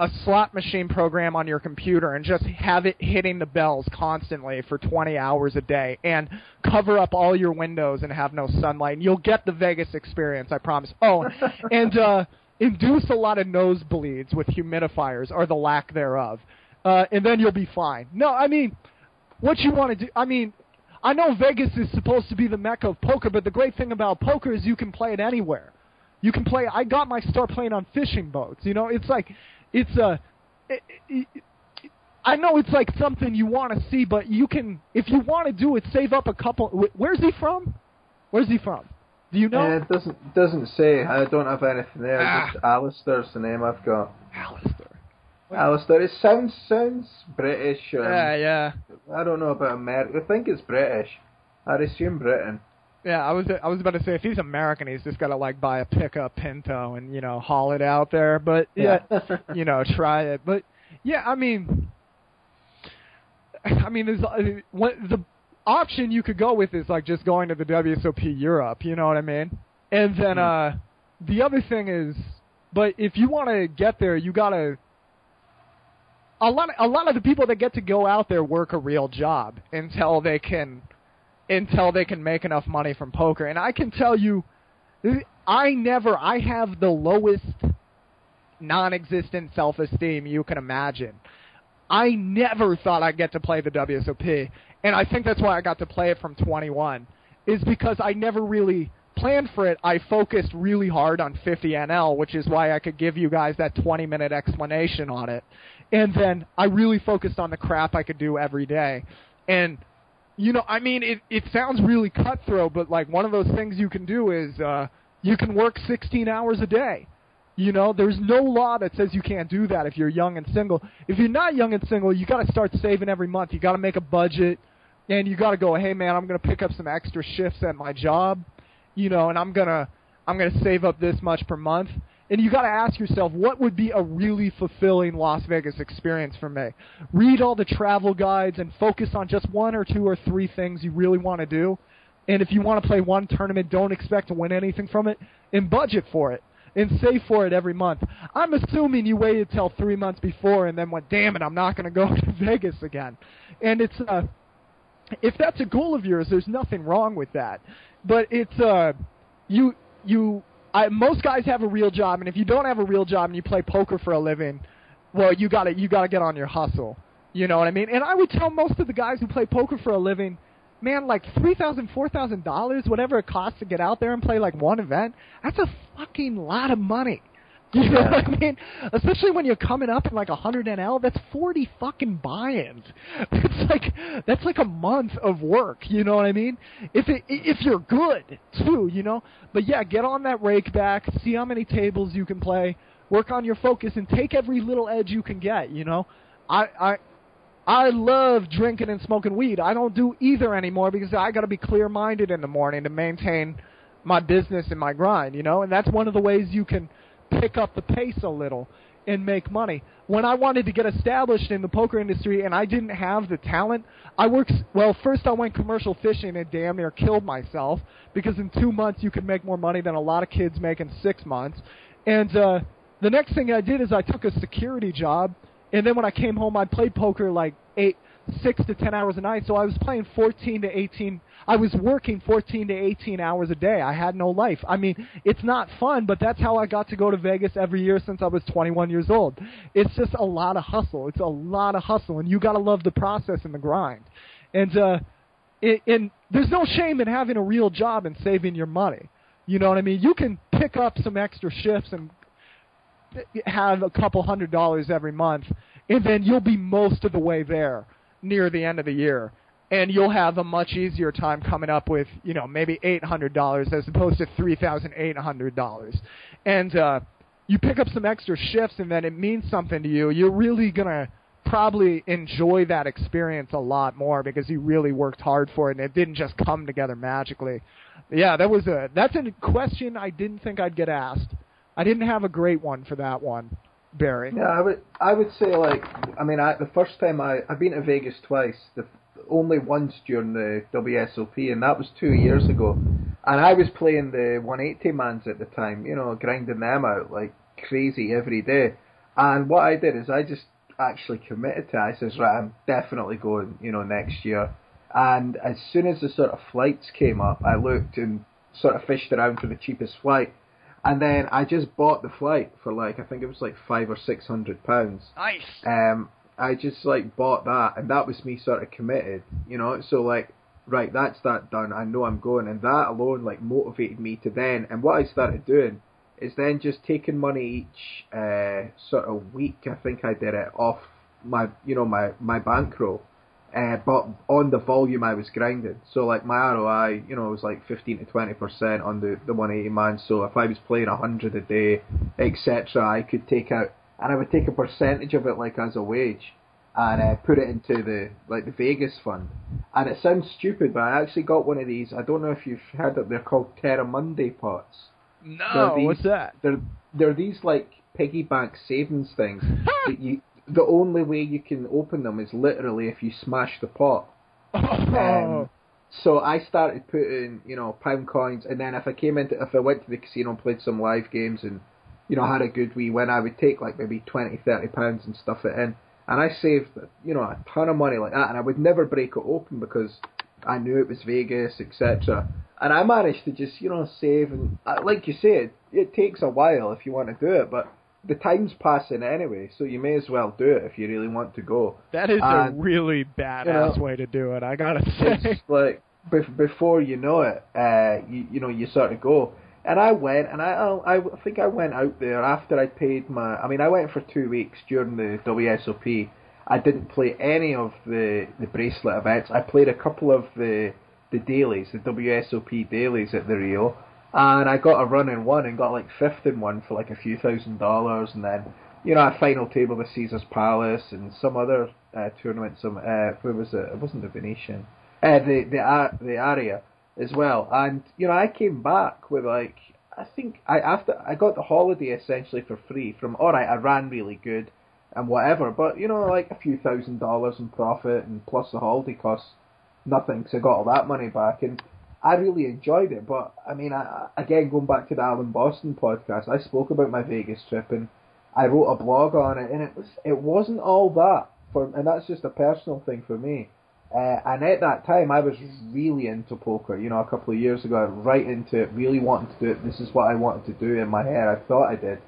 a slot machine program on your computer and just have it hitting the bells constantly for 20 hours a day and cover up all your windows and have no sunlight and you'll get the Vegas experience I promise. Oh, and uh induce a lot of nosebleeds with humidifiers or the lack thereof. Uh and then you'll be fine. No, I mean what you want to do I mean I know Vegas is supposed to be the mecca of poker, but the great thing about poker is you can play it anywhere. You can play. I got my start playing on fishing boats. You know, it's like, it's a. It, it, I know it's like something you want to see, but you can, if you want to do it, save up a couple. Where's he from? Where's he from? Do you know? Uh, it doesn't doesn't say. I don't have anything there. Ah. Just Alistair's the name I've got. Alistair. Alistair. It sounds sounds British. Um, Yeah, yeah, I don't know about America. I think it's British. I'd assume Britain. yeah. I was I was about to say if he's American, he's just got to like buy a pickup Pinto and you know haul it out there. But yeah, you know, try it. But yeah, I mean, I mean, there's uh, what the option you could go with is like just going to the WSOP Europe. You know what I mean? And then uh, the other thing is, but if you want to get there, you gotta. A lot, a lot of the people that get to go out there work a real job until they can, until they can make enough money from poker. And I can tell you, I never, I have the lowest non-existent self-esteem you can imagine. I never thought I'd get to play the WSOP, and I think that's why I got to play it from 21. Is because I never really planned for it. I focused really hard on 50 NL, which is why I could give you guys that 20-minute explanation on it. And then I really focused on the crap I could do every day. And you know, I mean, it it sounds really cutthroat, but like one of those things you can do is uh, you can work 16 hours a day. You know, there's no law that says you can't do that if you're young and single. If you're not young and single, you got to start saving every month. You got to make a budget, and you got to go, hey man, I'm gonna pick up some extra shifts at my job, you know, and I'm gonna I'm gonna save up this much per month. And you got to ask yourself, what would be a really fulfilling Las Vegas experience for me? Read all the travel guides and focus on just one or two or three things you really want to do. And if you want to play one tournament, don't expect to win anything from it, and budget for it and save for it every month. I'm assuming you waited till three months before and then went, damn it, I'm not going to go to Vegas again. And it's uh, if that's a goal of yours, there's nothing wrong with that. But it's uh, you you I, most guys have a real job, and if you don't have a real job and you play poker for a living, well, you got to you got to get on your hustle. You know what I mean? And I would tell most of the guys who play poker for a living, man, like three thousand, four thousand dollars, whatever it costs to get out there and play like one event, that's a fucking lot of money. You know what I mean? Especially when you're coming up in like a hundred NL, that's forty fucking buy-ins. It's like that's like a month of work. You know what I mean? If it if you're good too, you know. But yeah, get on that rake back, see how many tables you can play, work on your focus, and take every little edge you can get. You know, I I I love drinking and smoking weed. I don't do either anymore because I got to be clear-minded in the morning to maintain my business and my grind, you know? And that's one of the ways you can pick up the pace a little and make money. When I wanted to get established in the poker industry and I didn't have the talent, I worked well, first I went commercial fishing and damn near killed myself because in 2 months you could make more money than a lot of kids make in 6 months. And uh the next thing I did is I took a security job and then when I came home, I played poker like eight, six to ten hours a night. So I was playing 14 to 18. I was working 14 to 18 hours a day. I had no life. I mean, it's not fun, but that's how I got to go to Vegas every year since I was 21 years old. It's just a lot of hustle. It's a lot of hustle, and you got to love the process and the grind. And uh, it, and there's no shame in having a real job and saving your money. You know what I mean? You can pick up some extra shifts and have a couple hundred dollars every month, and then you'll be most of the way there near the end of the year. And you'll have a much easier time coming up with, you know, maybe eight hundred dollars as opposed to three thousand eight hundred dollars. And uh you pick up some extra shifts and then it means something to you. You're really gonna probably enjoy that experience a lot more because you really worked hard for it and it didn't just come together magically. Yeah, that was a that's a question I didn't think I'd get asked. I didn't have a great one for that one, Barry. Yeah, I would I would say like I mean I, the first time I I've been to Vegas twice. The only once during the WSOP, and that was two years ago. And I was playing the 180 mans at the time, you know, grinding them out like crazy every day. And what I did is I just actually committed to. it. I says, right, I'm definitely going, you know, next year. And as soon as the sort of flights came up, I looked and sort of fished around for the cheapest flight. And then I just bought the flight for like I think it was like five or six hundred pounds. Nice. Um, I just like bought that, and that was me sort of committed, you know. So like, right, that's that done. I know I'm going, and that alone like motivated me to then. And what I started doing is then just taking money each uh, sort of week. I think I did it off my, you know, my my bankroll. Uh, but on the volume I was grinding, so like my ROI, you know, was like 15 to 20 percent on the the 180 man. So if I was playing 100 a day, etc., I could take out and I would take a percentage of it like as a wage and uh, put it into the like the Vegas fund. And it sounds stupid, but I actually got one of these. I don't know if you've heard that They're called Terramundi pots. No, these- what's that? They're they're these like piggy bank savings things that you. The only way you can open them is literally if you smash the pot. Oh, Um, so I started putting, you know, pound coins, and then if I came into, if I went to the casino and played some live games, and you know had a good wee win, I would take like maybe 20, 30 pounds and stuff it in, and I saved, you know, a ton of money like that, and I would never break it open because I knew it was Vegas, etc. And I managed to just, you know, save, and uh, like you said, it takes a while if you want to do it, but the time's passing anyway, so you may as well do it if you really want to go. that is a really badass know, way to do it. I gotta say. like bef- before you know it, uh, you you know you sort of go. And I went, and I I I think I went out there after I paid my. I mean, I went for two weeks during the WSOP. I didn't play any of the the bracelet events. I played a couple of the the dailies, the WSOP dailies at the Rio, and I got a run in one and got like fifth in one for like a few thousand dollars, and then you know a final table with Caesars Palace and some other uh, tournament. Some uh, where was it? It wasn't the Venetian. Uh, the the the Aria as well, and you know I came back with like I think I after I got the holiday essentially for free from all right I ran really good and whatever, but you know like a few thousand dollars in profit and plus the holiday costs nothing, so I got all that money back and I really enjoyed it. But I mean, I, again going back to the Alan Boston podcast, I spoke about my Vegas trip and I wrote a blog on it, and it was it wasn't all that for, and that's just a personal thing for me. Uh, and at that time, I was really into poker. You know, a couple of years ago, I was right into it, really wanting to do it. This is what I wanted to do in my head. I thought I did.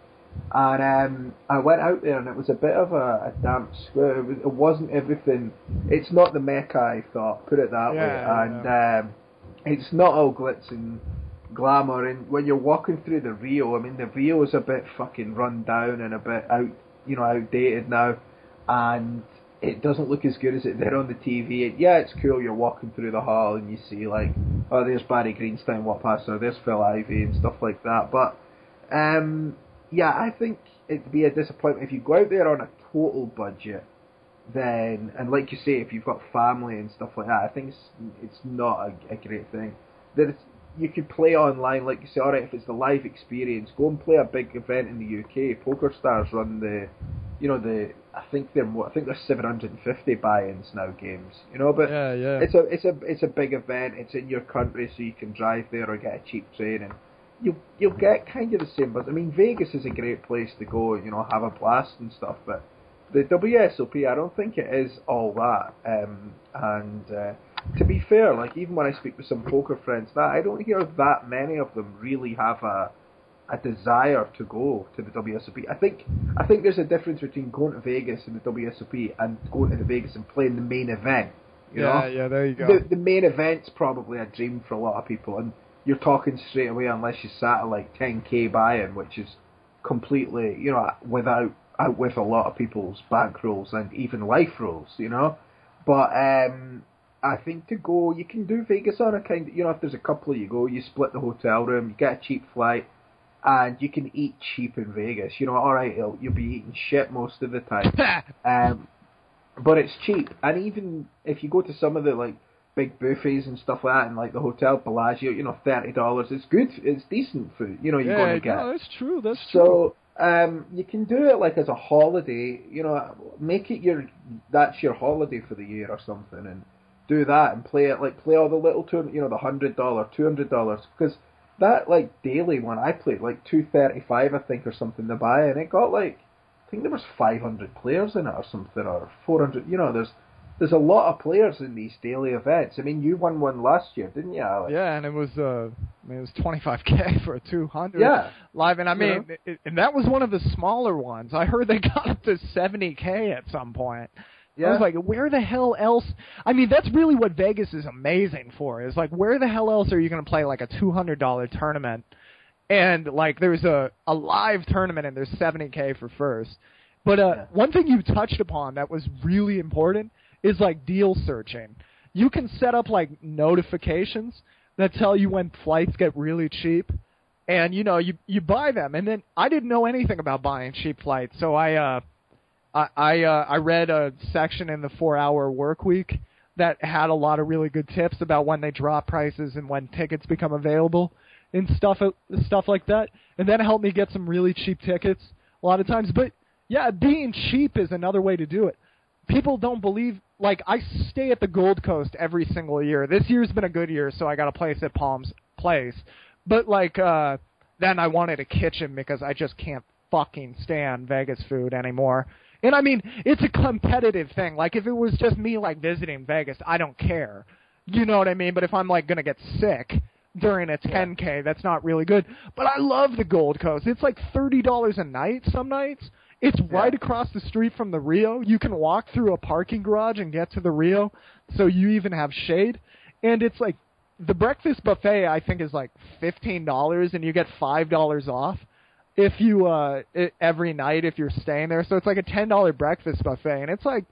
And um, I went out there, and it was a bit of a, a damp square. It, was, it wasn't everything. It's not the mecca I thought. Put it that Yeah, way. And um, it's not all glitz and glamour. And when you're walking through the Rio, I mean, the Rio is a bit fucking run down and a bit out, you know, outdated now, and it doesn't look as good as it did on the TV. And yeah, it's cool. You're walking through the hall and you see like, oh, there's Barry Greenstein walk past, or there's Phil Ivey and stuff like that. But um, yeah, I think it'd be a disappointment if you go out there on a total budget. Then, and like you say, if you've got family and stuff like that, I think it's, it's not a, a great thing. That you could play online, like you say, alright, if it's the live experience, go and play a big event in the UK. PokerStars run the, you know, the I think they're I think there's 750 buy-ins now games. You know, but yeah, yeah. it's a it's a it's a big event. It's in your country, so you can drive there or get a cheap train, and you you'll get kind of the same. But I mean, Vegas is a great place to go. You know, have a blast and stuff. But the WSOP, I don't think it is all that. Um, and uh, to be fair, like even when I speak with some poker friends, that I don't hear that many of them really have a a desire to go to the WSOP. I think I think there's a difference between going to Vegas and the WSOP and going to the Vegas and playing the main event. You yeah, know? yeah, there you go. The, the main event's probably a dream for a lot of people, and you're talking straight away unless you sat at like 10k buy-in, which is completely, you know, without out with a lot of people's rolls and even life rolls, you know. But um, I think to go, you can do Vegas on a kind of, you know, if there's a couple of you go, you split the hotel room, you get a cheap flight, and you can eat cheap in Vegas. You know, all right, you'll, be eating shit most of the time, um, but it's cheap. And even if you go to some of the like big buffets and stuff like that, and like the Hotel Bellagio, you know, thirty dollars. It's good. It's decent food. You know, you're yeah, going to get. no, that's true. That's true. So um, you can do it like as a holiday. You know, make it your that's your holiday for the year or something, and do that and play it like play all the little tour. You know, the hundred dollar, two hundred dollars because that like daily one I played like two thirty five I think or something to buy and it got like I think there was five hundred players in it or something or four hundred you know there's there's a lot of players in these daily events. I mean you won one last year, didn't you, Alex? Yeah, and it was uh I mean it was twenty five K for a two hundred Yeah. live and I mean Yeah. it, and that was one of the smaller ones. I heard they got up to seventy K at some point. Yeah. I was like, where the hell else? I mean, that's really what Vegas is amazing for. Is like, where the hell else are you going to play like a two hundred dollar tournament? And like, there's a a live tournament and there's seventy k for first. But uh, Yeah. one thing you touched upon that was really important is like deal searching. You can set up like notifications that tell you when flights get really cheap, and you know you you buy them. And then I didn't know anything about buying cheap flights, so I uh I I, uh, I read a section in the Four Hour Work Week that had a lot of really good tips about when they drop prices and when tickets become available and stuff stuff like that. And that helped me get some really cheap tickets a lot of times. But yeah, being cheap is another way to do it. People don't believe like I stay at the Gold Coast every single year. This year's been a good year, so I got a place at Palms Place. But like uh then I wanted a kitchen because I just can't fucking stand Vegas food anymore. And I mean, it's a competitive thing. Like if it was just me like visiting Vegas, I don't care. You know what I mean? But if I'm like gonna get sick during a 10k, that's not really good. But I love the Gold Coast. It's like thirty dollars a night some nights. It's right across the street from the Rio. You can walk through a parking garage and get to the Rio, so you even have shade. And it's like the breakfast buffet. I think is like fifteen dollars, and you get five dollars off if you uh i every night if you're staying there. So it's like a ten dollar breakfast buffet, and it's like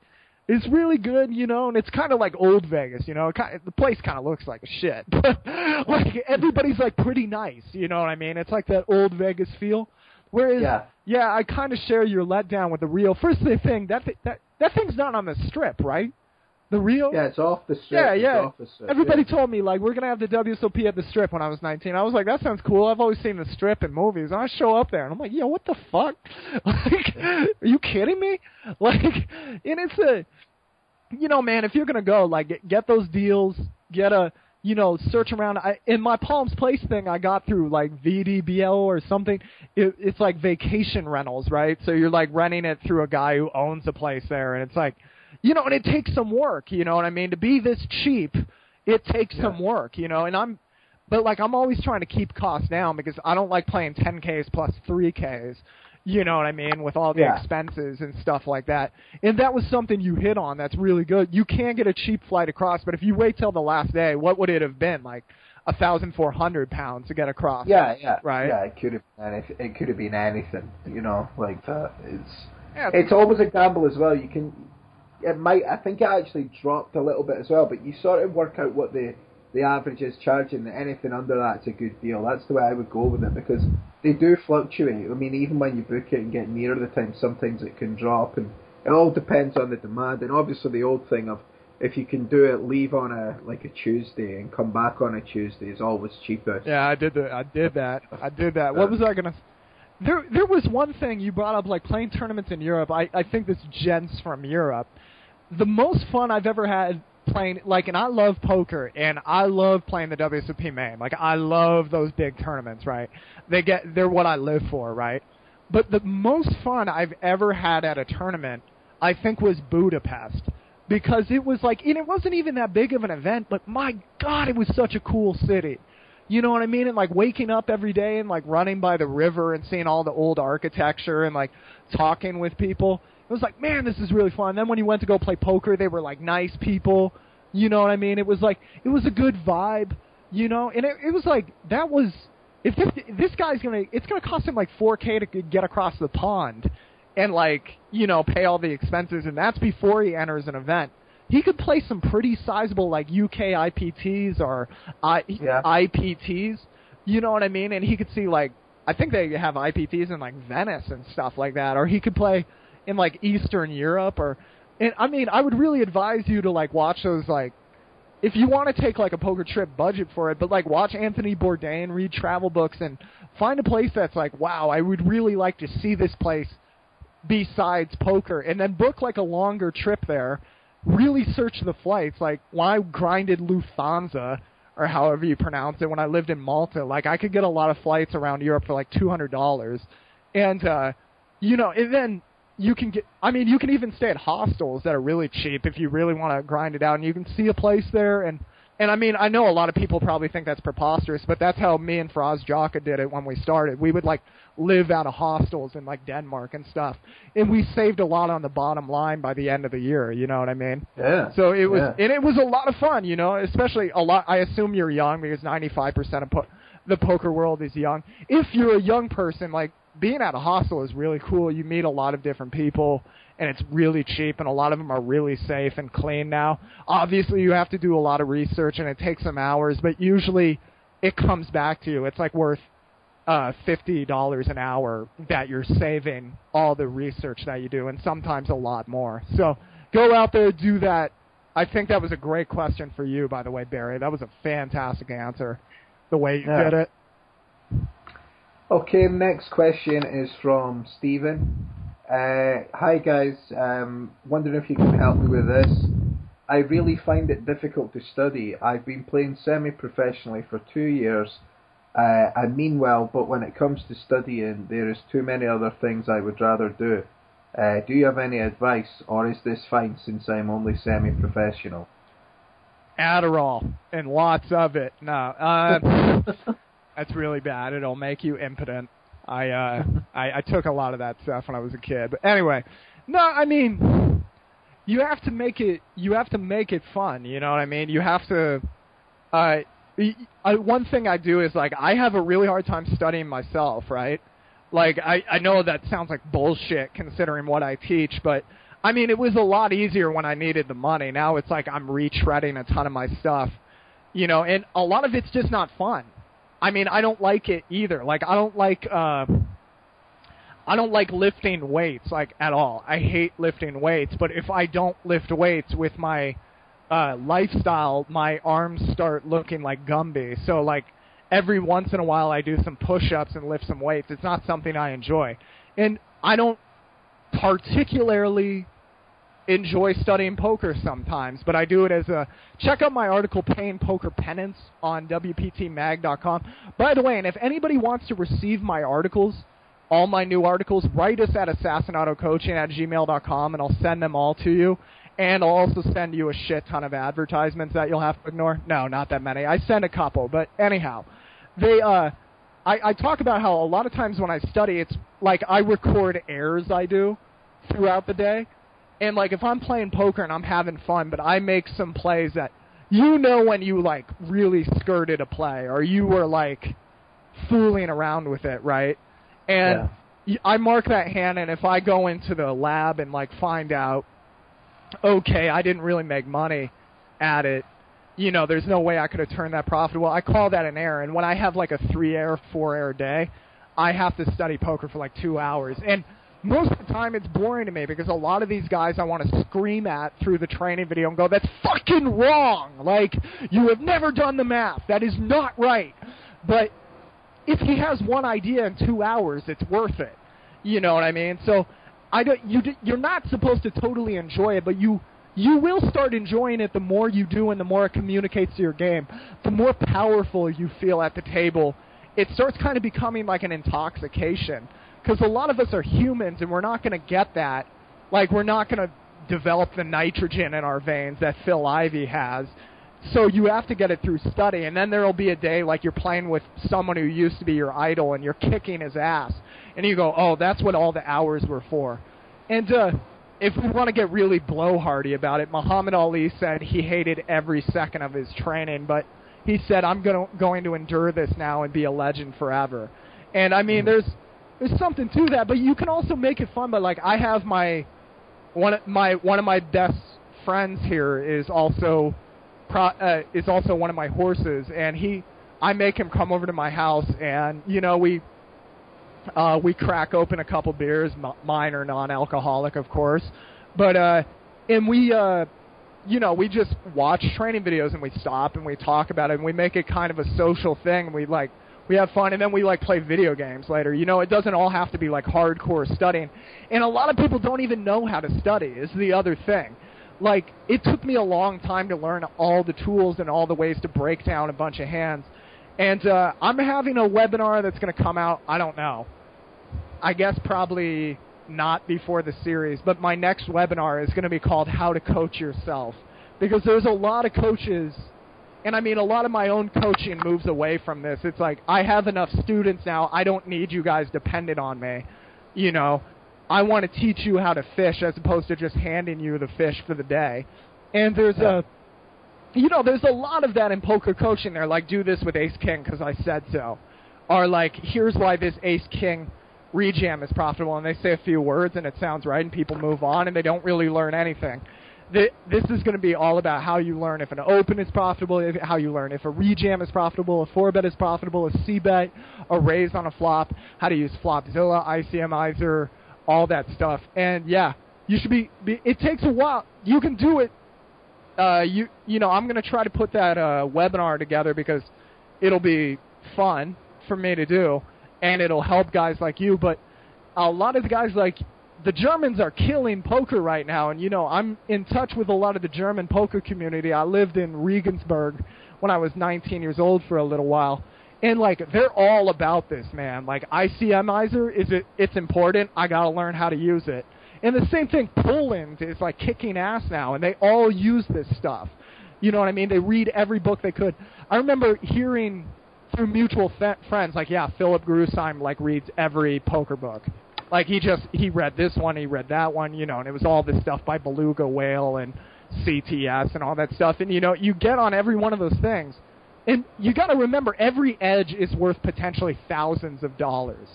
it's really good, you know, and it's kind of like old Vegas, you know. It kind the place kind of looks like shit, but like everybody's like pretty nice, you know what I mean? It's like that old Vegas feel. Whereas, Yeah. yeah, I kind of share your letdown with the Rio. First thing that that that thing's not on the strip, right? The Rio. Yeah, it's off the strip. Yeah, yeah. strip, Everybody yeah. told me like we're gonna have the WSOP at the Strip when I was 19. I was like, that sounds cool. I've always seen the Strip in movies. And I show up there and I'm like, yo, what the fuck? Like, are you kidding me? Like, and it's a, you know, man, if you're gonna go, like, get, get those deals, get a, you know, search around. I, in my Palms Place thing, I got through like VRBO or something. It, it's like vacation rentals, right? So you're like renting it through a guy who owns a place there, and it's like, you know, and it takes some work, you know what I mean? To be this cheap, it takes some work, you know, and I'm, but like I'm always trying to keep costs down because I don't like playing 10Ks plus 3Ks. You know what I mean? With all the Yeah. expenses and stuff like that. And that was something you hit on that's really good. You can get a cheap flight across, but if you wait till the last day, what would it have been? Like a thousand four hundred pounds to get across. Yeah, yeah, Right. Yeah, it could have been anything. It could have been anything, you know, like that. It's Yeah, it's always a gamble as well. You can, it might. I think it actually dropped a little bit as well, but you sort of work out what the the average is charging. Anything under that's a good deal. That's the way I would go with it because they do fluctuate. I mean, even when you book it and get near the time, sometimes it can drop, and it all depends on the demand. And obviously, the old thing of if you can do it, leave on a like a Tuesday and come back on a Tuesday is always cheaper. Yeah, I did the I did that. I did that. What uh, was I gonna? There there was one thing you brought up, like playing tournaments in Europe. I I think this gents from Europe. The most fun I've ever had playing like, and I love poker, and I love playing the WSOP main. Like I love those big tournaments, right? They get they're what I live for, right? But the most fun I've ever had at a tournament, I think, was Budapest because it was like, and it wasn't even that big of an event, but my God, it was such a cool city. You know what I mean? And like waking up every day and like running by the river and seeing all the old architecture and like talking with people. It was like, man, this is really fun. Then when you went to go play poker, they were like nice people. You know what I mean? It was like it was a good vibe. You know, and it, it was like that was if this this guy's gonna it's gonna cost him like 4k to get across the pond and like you know pay all the expenses and that's before he enters an event he could play some pretty sizable like uk ipts or I, Yeah. ipts you know what i mean and he could see like i think they have ipts in like venice and stuff like that or he could play in like eastern europe or and i mean i would really advise you to like watch those like if you want to take like a poker trip budget for it, but like watch Anthony Bourdain, read travel books, and find a place that's like, wow, I would really like to see this place besides poker, and then book like a longer trip there. Really search the flights. Like I grinded Lufthansa or however you pronounce it when I lived in Malta, like I could get a lot of flights around Europe for like two hundred dollars, and uh, you know, and then you can get I mean you can even stay at hostels that are really cheap if you really want to grind it out and you can see a place there and and I mean I know a lot of people probably think that's preposterous but that's how me and Faraz Jaka did it when we started. We would like live out of hostels in like Denmark and stuff. And we saved a lot on the bottom line by the end of the year, you know what I mean? Yeah. So it was, Yeah. and it was a lot of fun, you know, especially a lot. I assume you're young because 95% of po- the poker world is young. If you're a young person, like being at a hostel is really cool. You meet a lot of different people, and it's really cheap, and a lot of them are really safe and clean now. Obviously, you have to do a lot of research, and it takes some hours, but usually it comes back to you. It's like worth uh, fifty dollars an hour that you're saving all the research that you do, and sometimes a lot more. So go out there, do that. I think that was a great question for you, by the way, Barry. That was a fantastic answer, the way you Yeah. did it. Okay, next question is from Stephen. Uh, hi guys, um, wondering if you can help me with this. I really find it difficult to study. I've been playing semi-professionally for two years. Uh, I mean well, but when it comes to studying, there is too many other things I would rather do. Uh, do you have any advice, or is this fine since I'm only semi-professional? Adderall and lots of it. No, uh, that's really bad. It'll make you impotent. I, uh, I I took a lot of that stuff when I was a kid. But anyway, no, I mean, you have to make it. You have to make it fun. You know what I mean? You have to. Uh, I, one thing I do is like I have a really hard time studying myself, right? Like I I know that sounds like bullshit considering what I teach, but I mean it was a lot easier when I needed the money. Now it's like I'm retreading a ton of my stuff, you know, and a lot of it's just not fun. I mean I don't like it either. Like I don't like uh I don't like lifting weights like at all. I hate lifting weights, but if I don't lift weights with my uh lifestyle, my arms start looking like Gumby. So like every once in a while I do some push-ups and lift some weights. It's not something I enjoy. And I don't particularly enjoy studying poker sometimes, but I do it as a check out my article Paying Poker Penance on WPTMag.com. By the way, and if anybody wants to receive my articles, all my new articles, write us at assassinatocoaching at gmail.com and I'll send them all to you. And I'll also send you a shit ton of advertisements that you'll have to ignore. No, not that many. I send a couple, but anyhow, they uh I, I talk about how a lot of times when I study it's like I record errors I do throughout the day. And like if I'm playing poker and I'm having fun, but I make some plays that you know when you like really skirted a play or you were like fooling around with it, right? And Yeah. y I mark that hand, and if I go into the lab and like find out, okay, I didn't really make money at it, you know, there's no way I could have turned that profitable. I call that an error. And when I have like a three error, four error day, I have to study poker for like two hours. And most of the time it's boring to me because a lot of these guys I want to scream at through the training video and go, that's fucking wrong. Like, you have never done the math. That is not right. But if he has one idea in two hours, it's worth it. You know what I mean? So I don't. you, you're not supposed to totally enjoy it, but you you will start enjoying it the more you do and the more it communicates to your game. The more powerful you feel at the table, it starts kind of becoming like an intoxication. Because a lot of us are humans and we're not going to get that. Like we're not going to develop the nitrogen in our veins that Phil Ivey has. So you have to get it through study, and then there will be a day like you're playing with someone who used to be your idol, and you're kicking his ass, and you go, "Oh, that's what all the hours were for." And uh, if we want to get really blowhardy about it, Muhammad Ali said he hated every second of his training, but he said, "I'm to, going to endure this now and be a legend forever." And I mean, there's there's something to that, but you can also make it fun. But like, I have my one of my one of my best friends here is also pro, uh, is also one of my horses, and he I make him come over to my house, and you know we uh, we crack open a couple beers. M- mine are non-alcoholic, of course, but uh, and we uh, you know we just watch training videos and we stop and we talk about it and we make it kind of a social thing. And we like we have fun and then we like play video games later. You know, it doesn't all have to be like hardcore studying. And a lot of people don't even know how to study. Is the other thing. Like it took me a long time to learn all the tools and all the ways to break down a bunch of hands. And uh, I'm having a webinar that's going to come out. I don't know. I guess probably not before the series, but my next webinar is going to be called How to Coach Yourself. Because there's a lot of coaches, and I mean, a lot of my own coaching moves away from this. It's like, I have enough students now, I don't need you guys dependent on me. You know, I want to teach you how to fish as opposed to just handing you the fish for the day. And there's a, you know, there's a lot of that in poker coaching. They're like, do this with Ace King because I said so. Or like, here's why this Ace King rejam is profitable, and they say a few words and it sounds right, and people move on, and they don't really learn anything. Th- This is going to be all about how you learn if an open is profitable, if, how you learn if a rejam is profitable, a four bet is profitable, a c bet, a raise on a flop, how to use Flopzilla, ICMizer, all that stuff. And yeah, you should be. be it takes a while. You can do it. Uh, you you know, I'm going to try to put that uh, webinar together because it'll be fun for me to do, and it'll help guys like you. But a lot of the guys like the Germans are killing poker right now, and you know I'm in touch with a lot of the German poker community. I lived in Regensburg when I was 19 years old for a little while, and like they're all about this, man. Like ICMizer is it? It's important. I gotta learn how to use it. And the same thing, Poland is like kicking ass now, and they all use this stuff. You know what I mean? They read every book they could. I remember hearing through mutual fe- friends, like, yeah, Philipp Gruissem like reads every poker book. Like he just he read this one, he read that one, you know, and it was all this stuff by Beluga Whale and CTS and all that stuff. And you know, you get on every one of those things, and you got to remember every edge is worth potentially thousands of dollars.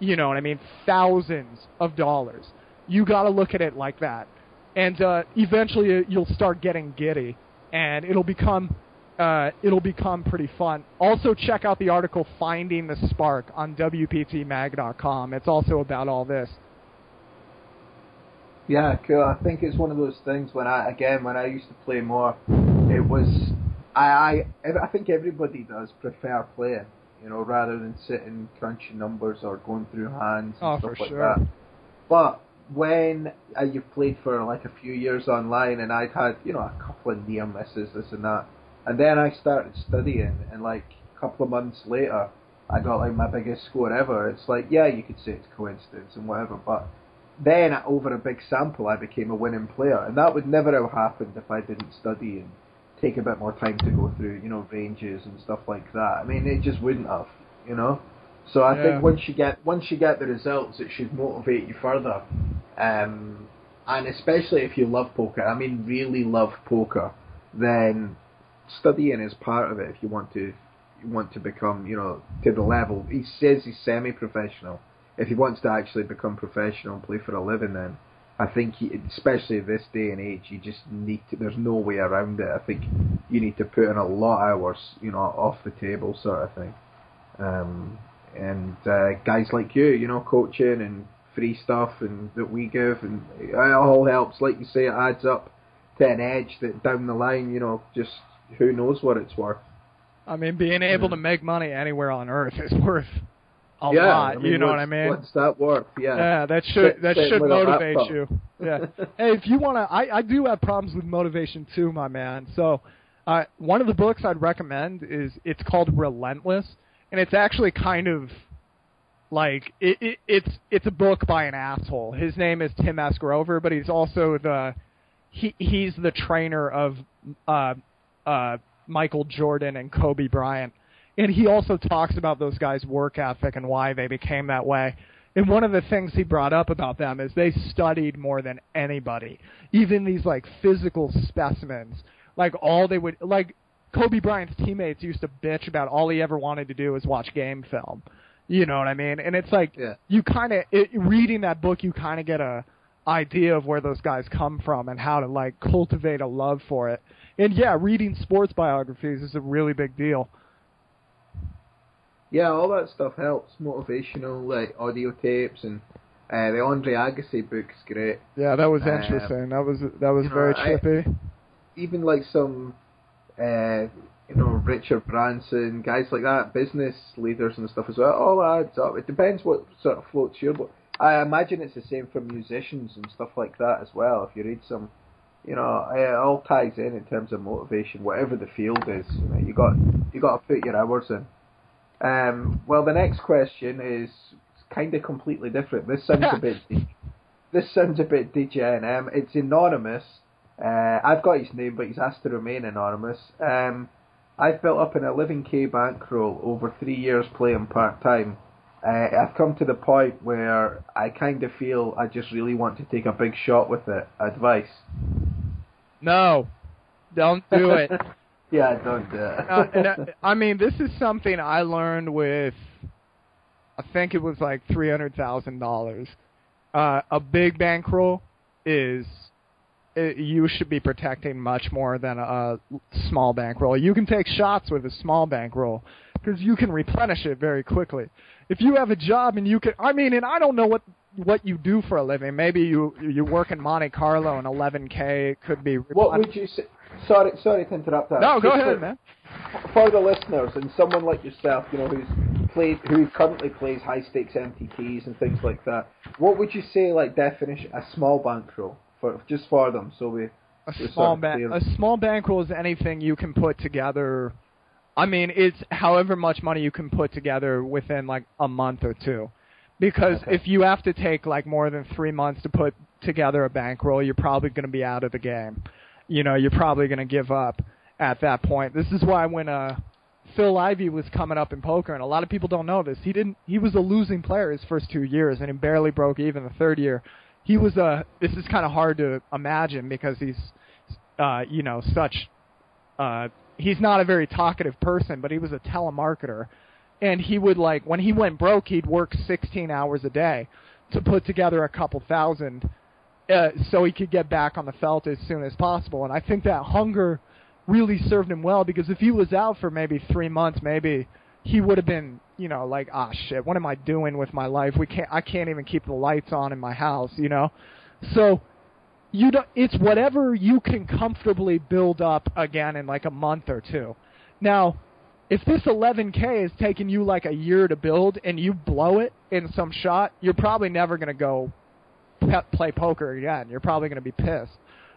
You know what I mean? Thousands of dollars. You got to look at it like that, and uh, eventually you'll start getting giddy, and it'll become uh, it'll become pretty fun. Also, check out the article "Finding the Spark" on WPTMag.com. It's also about all this. Yeah, cool. I think it's one of those things when I again when I used to play more, it was I I I think everybody does prefer playing, you know, rather than sitting crunching numbers or going through hands and Oh, stuff for like sure. that. But when uh, you've played for like a few years online, and I'd had you know a couple of near misses, this and that, and then I started studying, and like a couple of months later, I got like my biggest score ever. It's like yeah, you could say it's coincidence and whatever, but then over a big sample, I became a winning player, and that would never have happened if I didn't study and take a bit more time to go through, you know, ranges and stuff like that. I mean, it just wouldn't have, you know. So I Yeah. think once you get once you get the results, it should motivate you further, um, and especially if you love poker. I mean, really love poker, then studying is part of it. If you want to you want to become, you know, to the level he says he's semi-professional. If he wants to actually become professional and play for a living, then I think, he, especially this day and age, you just need to. There's no way around it. I think you need to put in a lot of hours, you know, off the table, sort of thing. Um, and uh, guys like you, you know, coaching and free stuff and that we give, and it all helps. Like you say, it adds up to an edge that down the line, you know, just who knows what it's worth. I mean, being able to make money anywhere on earth is worth a yeah, lot. I mean, you know what I mean? What's that worth? Yeah. Yeah, that should that should motivate you. Yeah. hey, if you want to, I I do have problems with motivation too, my man. So, uh, one of the books I'd recommend is it's called Relentless, and it's actually kind of like it, it it's it's a book by an asshole. His name is Tim S. Grover, but he's also the he he's the trainer of uh uh Michael Jordan and Kobe Bryant. And he also talks about those guys' work ethic and why they became that way. And one of the things he brought up about them is they studied more than anybody. Even these like physical specimens. Like all they would like Kobe Bryant's teammates used to bitch about all he ever wanted to do was watch game film. You know what I mean? And it's like Yeah. you kind of reading that book, you kind of get a idea of where those guys come from and how to like cultivate a love for it. And yeah, reading sports biographies is a really big deal. Yeah, all that stuff helps. Motivational, like audio tapes, and uh, the Andre Agassi book's great. Yeah, that was Uh, interesting. that was that was you know, very I- trippy. Even like some, uh, you know, Richard Branson, guys like that, business leaders and stuff as well. All adds up. It depends what sort of floats your boat. I imagine it's the same for musicians and stuff like that as well. If you read some, you know, it all ties in in terms of motivation, whatever the field is. You, know, you got you got to put your hours in. Um, well, the next question is kind of completely different. This sounds a bit. This sounds a bit. Um, it's anonymous. Uh, I've got his name, but he's asked to remain anonymous. Um, I've built up an 11k bankroll over three years playing part time. Uh, I've come to the point where I kind of feel I just really want to take a big shot with it. Advice? No, don't do it. yeah, don't do it. uh, uh, I mean, this is something I learned with. I think it was like three hundred thousand dollars. Uh, a big bankroll is it, you should be protecting much more than a small bankroll. You can take shots with a small bankroll because you can replenish it very quickly. If you have a job and you can, I mean, and I don't know what what you do for a living. Maybe you you work in Monte Carlo and 11k could be. what would you say? Sorry, sorry to interrupt that. No, go Just ahead, for- man. for the listeners and someone like yourself, you know, who's played, who currently plays high stakes MTTs and things like that, what would you say, like definition, a small bankroll for just for them? So we A small bank, a small bankroll is anything you can put together. I mean, it's however much money you can put together within like a month or two. Because Okay. if you have to take like more than three months to put together a bankroll, you're probably going to be out of the game. You know, you're probably going to give up at that point. This is why when uh, Phil Ivey was coming up in poker, and a lot of people don't know this, he didn't. He was a losing player his first two years, and he barely broke even the third year. He was a. This is kind of hard to imagine because he's, uh, you know, such. Uh, he's not a very talkative person, but he was a telemarketer, and he would like when he went broke, he'd work 16 hours a day to put together a couple thousand, uh, so he could get back on the felt as soon as possible. And I think that hunger really served him well because if he was out for maybe three months, maybe he would have been, you know, like, ah, shit, what am I doing with my life? We can't, I can't even keep the lights on in my house, you know. So you don't, it's whatever you can comfortably build up again in like a month or two. Now, if this 11k is taking you like a year to build and you blow it in some shot, you're probably never going to go pe- play poker again. You're probably going to be pissed.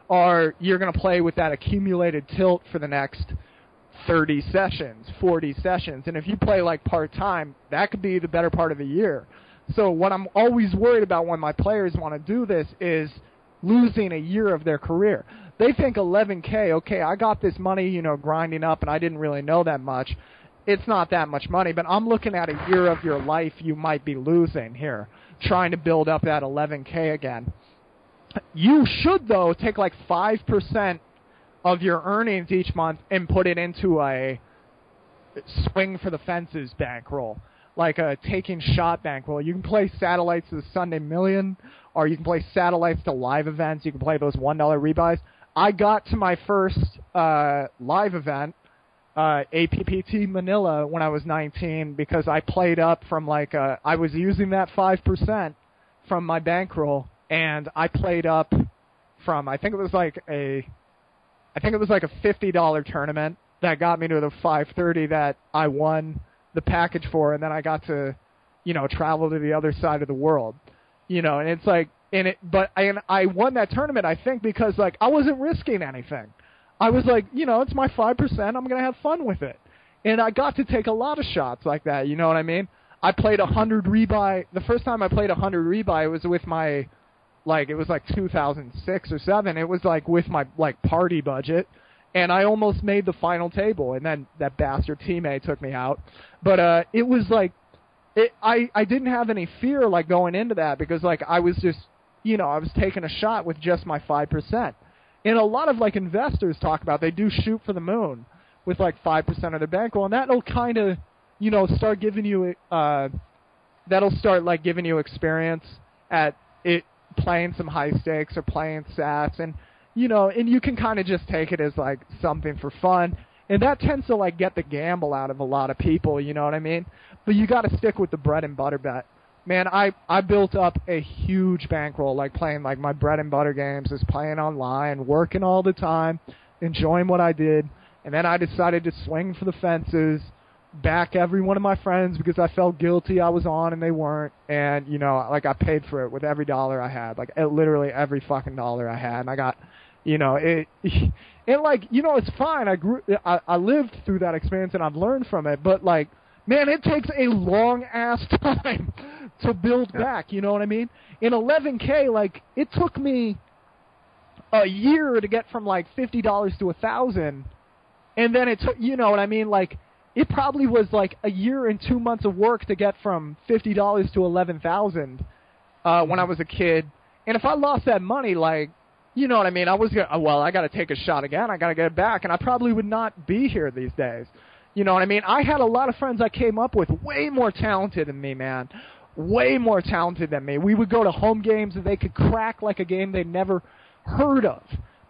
Or you're going to play with that accumulated tilt for the next 30 sessions, 40 sessions. And if you play like part time, that could be the better part of a year. So what I'm always worried about when my players want to do this is losing a year of their career. They think 11k, okay, I got this money, you know, grinding up and I didn't really know that much. It's not that much money, but I'm looking at a year of your life you might be losing here, trying to build up that 11k again. You should though take like 5% of your earnings each month and put it into a swing for the fences bankroll, like a taking shot bankroll. You can play satellites of the Sunday Million, or you can play satellites to live events. You can play those one dollar rebuys. I got to my first uh, live event, uh, APPT Manila, when I was 19 because I played up from like uh, I was using that five percent from my bankroll, and I played up from I think it was like a I think it was like a fifty dollar tournament that got me to the 530 that I won the package for, and then I got to, you know, travel to the other side of the world, you know, and it's like, and it, but and I won that tournament I think because like I wasn't risking anything, I was like, you know, it's my five percent, I'm gonna have fun with it, and I got to take a lot of shots like that, you know what I mean? I played a hundred rebuy. The first time I played a hundred rebuy, was with my, like it was like 2006 or seven. It was like with my like party budget and I almost made the final table, and then that bastard teammate took me out. But uh, it was like, it, I I didn't have any fear like going into that because like I was just, you know, I was taking a shot with just my five percent. And a lot of like investors talk about they do shoot for the moon with like five percent of their bankroll, well, and that'll kind of, you know, start giving you, uh, that'll start like giving you experience at it playing some high stakes or playing sats and you know, and you can kind of just take it as like something for fun. And that tends to like get the gamble out of a lot of people, you know what I mean? But you got to stick with the bread and butter bet. Man, I I built up a huge bankroll like playing like my bread and butter games, is playing online, working all the time, enjoying what I did, and then I decided to swing for the fences, back every one of my friends because I felt guilty I was on and they weren't, and you know, like I paid for it with every dollar I had, like literally every fucking dollar I had, and I got you know, it, and like, you know, it's fine. I grew, I, I lived through that experience and I've learned from it. But like, man, it takes a long ass time to build back. You know what I mean? In 11k, like, it took me a year to get from like fifty dollars to a thousand, and then it took, you know what I mean? Like, it probably was like a year and two months of work to get from fifty dollars to eleven thousand uh, when I was a kid. And if I lost that money, like you know what I mean? I was gonna, well, I got to take a shot again. I got to get it back, and I probably would not be here these days. You know what I mean? I had a lot of friends I came up with way more talented than me, man. Way more talented than me. We would go to home games and they could crack like a game they'd never heard of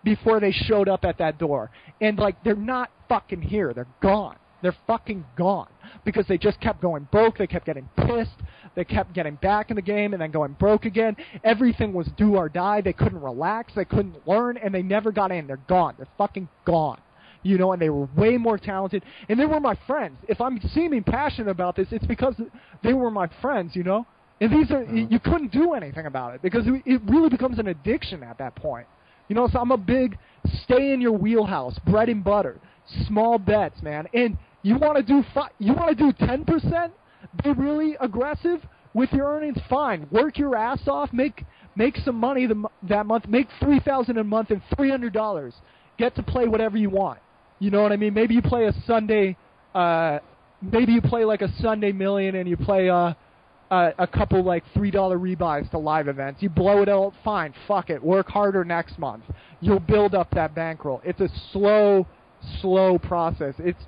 before they showed up at that door. And like they're not fucking here. They're gone. They're fucking gone because they just kept going broke. They kept getting pissed. They kept getting back in the game and then going broke again. Everything was do or die. They couldn't relax. They couldn't learn, and they never got in. They're gone. They're fucking gone. You know, and they were way more talented, and they were my friends. If I'm seeming passionate about this, it's because they were my friends. You know, and these are uh-huh. you couldn't do anything about it because it really becomes an addiction at that point. You know, so I'm a big stay in your wheelhouse, bread and butter, small bets, man. And you want to do fi- you want to do 10%? Be really aggressive with your earnings. Fine. Work your ass off. Make make some money the, that month. Make 3000 a month and $300. Get to play whatever you want. You know what I mean? Maybe you play a Sunday uh maybe you play like a Sunday million and you play uh uh, a couple like three dollar rebuys to live events. You blow it out, fine, fuck it. Work harder next month. You'll build up that bankroll. It's a slow, slow process. It's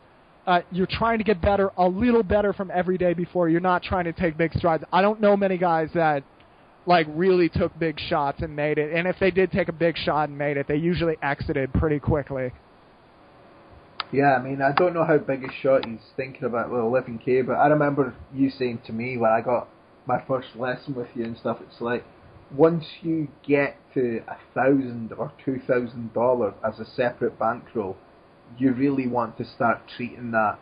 uh, you're trying to get better, a little better from every day before. You're not trying to take big strides. I don't know many guys that like really took big shots and made it. And if they did take a big shot and made it, they usually exited pretty quickly. Yeah, I mean, I don't know how big a shot he's thinking about with 11k, but I remember you saying to me when I got my first lesson with you and stuff, it's like once you get to a thousand or two thousand dollars as a separate bankroll, you really want to start treating that,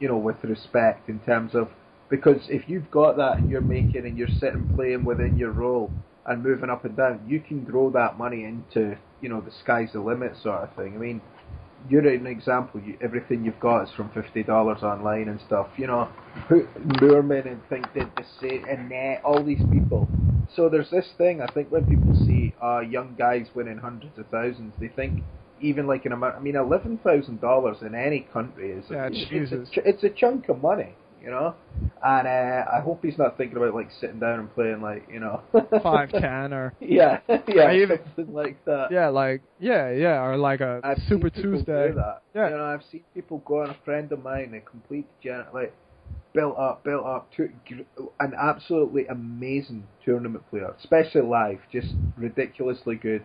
you know, with respect in terms of because if you've got that and you're making and you're sitting playing within your role and moving up and down, you can grow that money into, you know, the sky's the limit sort of thing. I mean, you're an example. You, everything you've got is from fifty dollars online and stuff. You know, Moorman and think did the same, and net all these people. So there's this thing. I think when people see uh, young guys winning hundreds of thousands, they think even like an amount. I mean, eleven thousand dollars in any country is yeah, it's, it's, a, it's a chunk of money. You know. And uh, I hope he's not thinking about like sitting down and playing like you know five ten or yeah yeah even- something like that. yeah, like yeah, yeah, or like a I've Super Tuesday. Yeah. You know, I've seen people go on a friend of mine, a complete gen- like built up, built up to an absolutely amazing tournament player, especially live, just ridiculously good.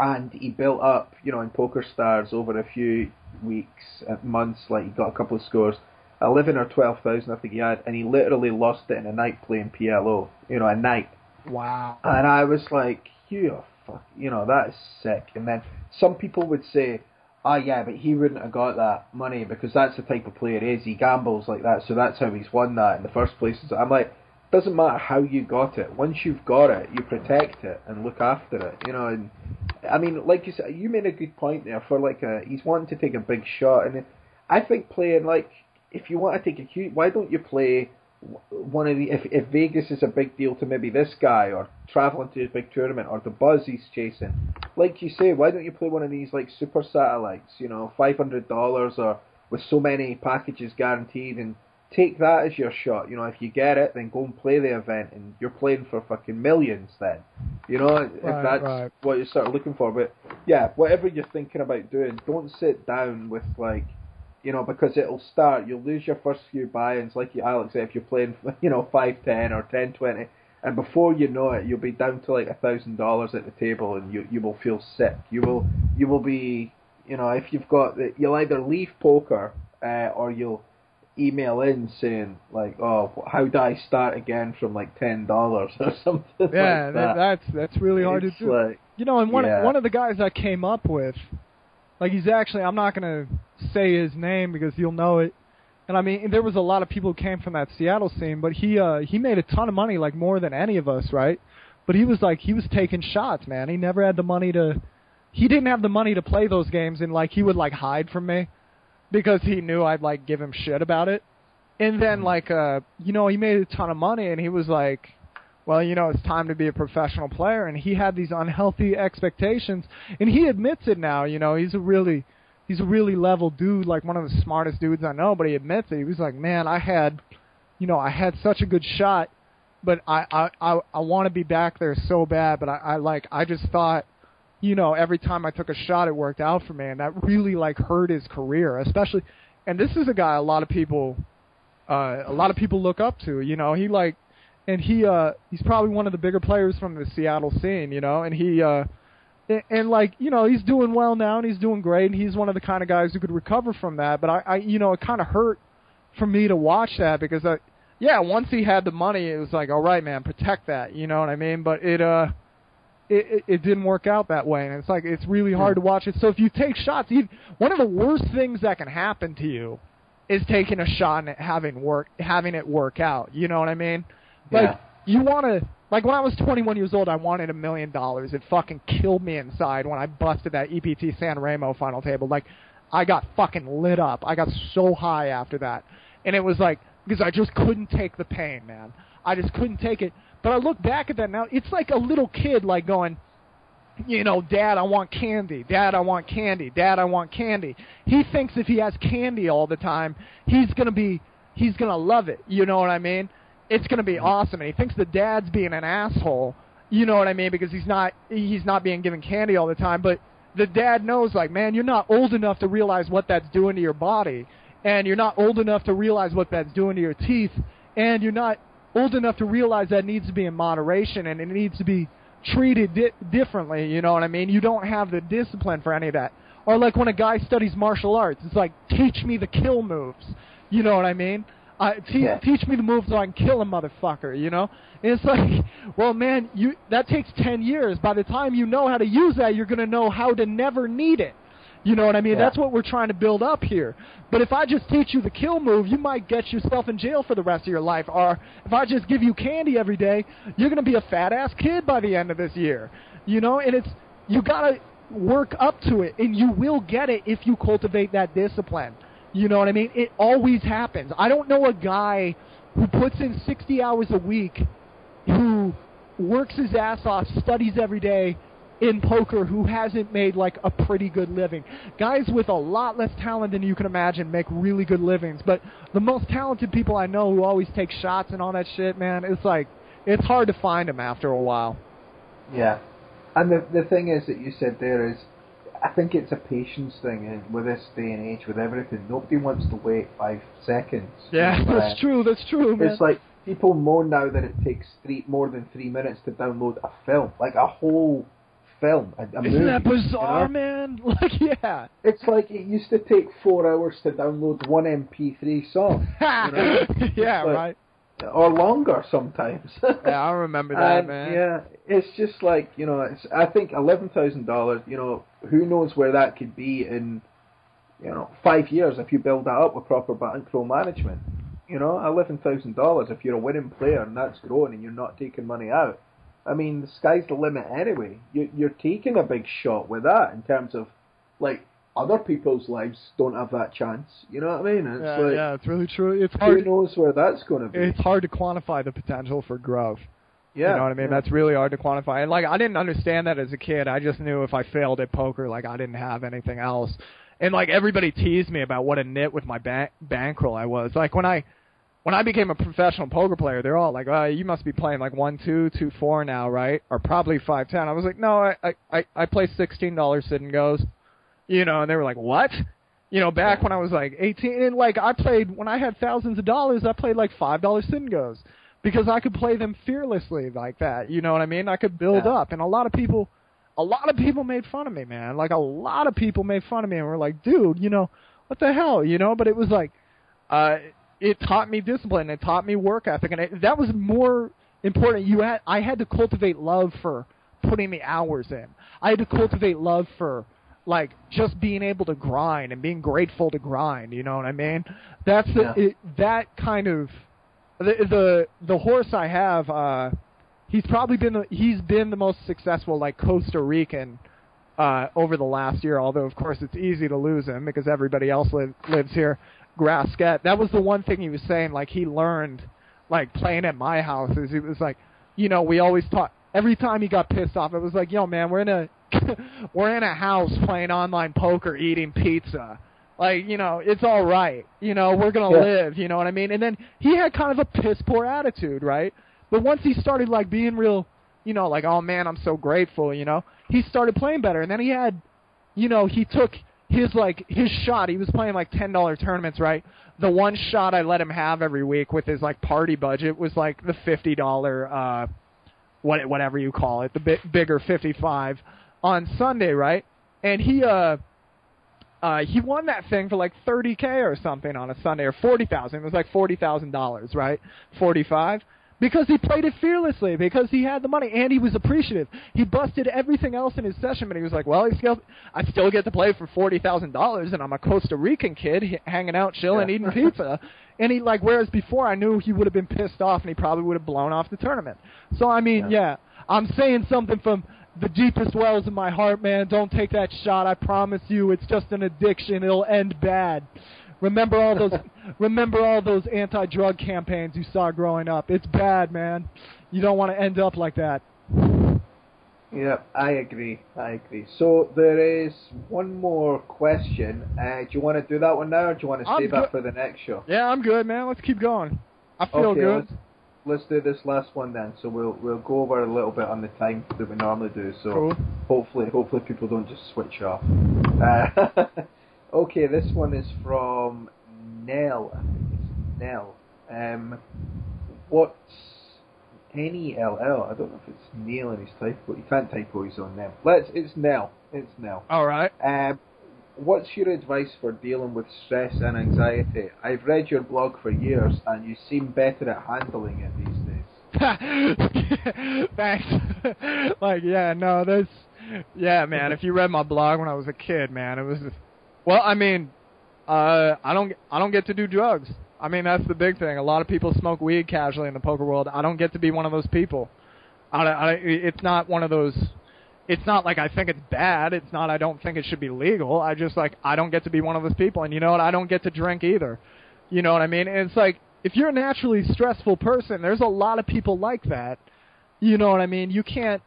And he built up, you know, in Poker Stars over a few weeks, uh, months. Like he got a couple of scores, eleven or twelve thousand, I think he had, and he literally lost it in a night playing PLO. You know, a night. Wow. And I was like, you fuck, you know, that is sick. And then some people would say, ah, yeah, but he wouldn't have got that money because that's the type of player he is. He gambles like that, so that's how he's won that in the first place. So I'm like, doesn't matter how you got it. Once you've got it, you protect it and look after it. You know, and I mean, like you said, you made a good point there for like a he's wanting to take a big shot, and I think playing like if you want to take a huge, why don't you play one of the if if Vegas is a big deal to maybe this guy or traveling to his big tournament or the buzz he's chasing, like you say, why don't you play one of these like super satellites? You know, five hundred dollars or with so many packages guaranteed and take that as your shot. You know, if you get it, then go and play the event, and you're playing for fucking millions. Then, you know, if that's right. what you're sort of looking for. But yeah, whatever you're thinking about doing, don't sit down with like, you know, because it'll start. You'll lose your first few buy-ins, like you, Alex said, if you're playing, you know, five ten or ten twenty. And before you know it, you'll be down to like a thousand dollars at the table, and you you will feel sick. You will you will be, you know, if you've got, the, you'll either leave poker, uh, or you'll email in saying like, "Oh, how do I start again from like ten dollars or something?" Yeah, like that, that. that's that's really hard It's to do. Like, You know, and one Yeah. one of the guys I came up with, like he's actually I'm not gonna say his name because you'll know it. And I mean, there was a lot of people who came from that Seattle scene, but he uh he made a ton of money, like more than any of us, right? But he was like he was taking shots, man. He never had the money to. He didn't have the money to play those games, and like he would like hide from me because he knew I'd like give him shit about it. And then like uh you know he made a ton of money, and he was like well, you know, it's time to be a professional player. And he had these unhealthy expectations, and he admits it now. You know, he's a really, he's a really level dude, like one of the smartest dudes I know. But he admits it. He was like, man, I had, you know, I had such a good shot, but I, I, I, I want to be back there so bad. But I, I like, I just thought, you know, every time I took a shot, it worked out for me, and that really like hurt his career, especially. And this is a guy a lot of people, uh, a lot of people look up to. You know, he like and he uh he's probably one of the bigger players from the Seattle scene, you know, and he uh and, and like, you know, he's doing well now and he's doing great and he's one of the kind of guys who could recover from that, but I, I you know, it kind of hurt for me to watch that because I yeah, once he had the money, it was like, all right, man, protect that, you know what I mean? But it uh it, it, it didn't work out that way, and it's like it's really hard to watch it. So if you take shots, even, one of the worst things that can happen to you is taking a shot and it having work, having it work out. You know what I mean? Like Yeah. you want to like when I was 21 years old, I wanted a million dollars. It fucking killed me inside when I busted that EPT San Remo final table. Like I got fucking lit up. I got so high after that, and it was like because I just couldn't take the pain, man. I just couldn't take it. But I look back at that now. It's like a little kid like going, you know, Dad, I want candy. Dad, I want candy. Dad, I want candy. He thinks if he has candy all the time, he's gonna be, he's gonna love it. You know what I mean? It's gonna be awesome. And he thinks the dad's being an asshole. You know what I mean? Because he's not, he's not being given candy all the time. But the dad knows, like, man, you're not old enough to realize what that's doing to your body, and you're not old enough to realize what that's doing to your teeth, and you're not old enough to realize that needs to be in moderation and it needs to be treated di- differently. You know what I mean? You don't have the discipline for any of that. Or like when a guy studies martial arts, it's like teach me the kill moves. You know what I mean? Uh, te- Yeah. teach me the moves so I can kill a motherfucker. You know? And it's like, well, man, you that takes ten years. By the time you know how to use that, you're gonna know how to never need it. You know what I mean? Yeah. That's what we're trying to build up here. But if I just teach you the kill move, you might get yourself in jail for the rest of your life. Or if I just give you candy every day, you're going to be a fat ass kid by the end of this year. You know, and it's you got to work up to it and you will get it if you cultivate that discipline. You know what I mean? It always happens. I don't know a guy who puts in 60 hours a week who works his ass off, studies every day, in poker who hasn't made like a pretty good living. Guys with a lot less talent than you can imagine make really good livings, but the most talented people I know who always take shots and all that shit, man, it's like it's hard to find them after a while. Yeah, and the the thing is that you said there is, I think it's a patience thing and with this day and age with everything. Nobody wants to wait five seconds. Yeah, Uh, that's true. That's true, man. It's like people moan now that it takes three more than three minutes to download a film, like a whole film, a, a Isn't movie, that bizarre, you know? man? Like, yeah. It's like it used to take four hours to download one MP3 song, you know? yeah, But- right. Or longer sometimes. Yeah, I remember that, And, man. Yeah, it's just like you know. It's I think eleven thousand dollars. You know, who knows where that could be in, you know, five years if you build that up with proper bankroll management. You know, eleven thousand dollars if you're a winning player and that's growing and you're not taking money out. I mean, the sky's the limit anyway. You, you're taking a big shot with that in terms of, like, other people's lives don't have that chance. You know what I mean? It's yeah, like, yeah, it's really true. It's who hard. knows where that's going to be? It's hard to quantify the potential for growth. yeah, you know what I mean? yeah. That's really hard to quantify. And like, I didn't understand that as a kid. I just knew if I failed at poker, like I didn't have anything else. And like everybody teased me about what a nit with my bank bankroll I was. Like when I when I became a professional poker player, they're all like, "Oh, you must be playing like one, two, two, four now, right? Or probably five, ten." I was like, "No, I I I, I play sixteen dollars sit and goes." You know, and they were like, "What?" You know, back when I was like 18, and like I played when I had thousands of dollars, I played like five dollars sit and goes because I could play them fearlessly like that. You know what I mean? I could build Yeah. up, and a lot of people, a lot of people made fun of me, man. Like a lot of people made fun of me and were like, "Dude, you know, what the hell?" You know, but it was like, uh, it taught me discipline. It taught me work ethic, and it, that was more important. You had, I had to cultivate love for putting the hours in. I had to cultivate love for like just being able to grind and being grateful to grind. You know what I mean? That's the, Yeah. it, that kind of the the the horse I have. uh He's probably been the, he's been the most successful like Costa Rican uh over the last year. Although of course it's easy to lose him because everybody else live, lives here. Grasket. That was the one thing he was saying. Like he learned like playing at my house is he was like, you know, we always talk. Every time he got pissed off, it was like, yo, man, we're in a we're in a house playing online poker, eating pizza. Like, you know, it's all right. You know, we're gonna Yeah. live. You know what I mean? And then he had kind of a piss poor attitude, right? But once he started like being real, you know, like, oh man, I'm so grateful. You know, he started playing better, and then he had, you know, he took his like his shot. He was playing like ten dollar tournaments, right? The one shot I let him have every week with his like party budget was like the fifty dollar, uh, what whatever you call it, the bi- bigger fifty five on Sunday, right? And he uh uh he won that thing for like 30k or something on a Sunday or 40,000. It was like $40,000, right? 45 because he played it fearlessly because he had the money and he was appreciative. He busted everything else in his session, but he was like, "Well, I still I still get to play for $40,000 and I'm a Costa Rican kid h- hanging out chilling Yeah. eating pizza." And he like whereas before I knew he would have been pissed off and he probably would have blown off the tournament. So I mean, Yeah. yeah, I'm saying something from the deepest wells in my heart, man. Don't take that shot. I promise you, it's just an addiction. It'll end bad. Remember all those remember all those anti-drug campaigns you saw growing up. It's bad, man. You don't want to end up like that. Yeah, I agree. I agree. So there is one more question. Uh, do you want to do that one now, or do you want to save that for the next show? Yeah, I'm good, man. Let's keep going. I feel okay, good. Let's, do this last one then. So we'll we'll go over a little bit on the time that we normally do. So Cool. hopefully hopefully people don't just switch off. Uh, okay, this one is from Nell. I think it's Nell. Um, what's N E L L? I don't know if it's Neil in his but You can't typo his own name. Let's. It's Nell. It's Nell. All right. Um, what's your advice for dealing with stress and anxiety? I've read your blog for years, and you seem better at handling it these days. Thanks. like, yeah, no, there's, yeah, man. If you read my blog when I was a kid, man, it was, well, I mean, uh, I don't, I don't get to do drugs. I mean, that's the big thing. A lot of people smoke weed casually in the poker world. I don't get to be one of those people. I, I, it's not one of those. It's not like I think it's bad. It's not I don't think it should be legal. I just like I don't get to be one of those people. And you know what? I don't get to drink either. You know what I mean? And it's like if you're a naturally stressful person, there's a lot of people like that. You know what I mean? You can't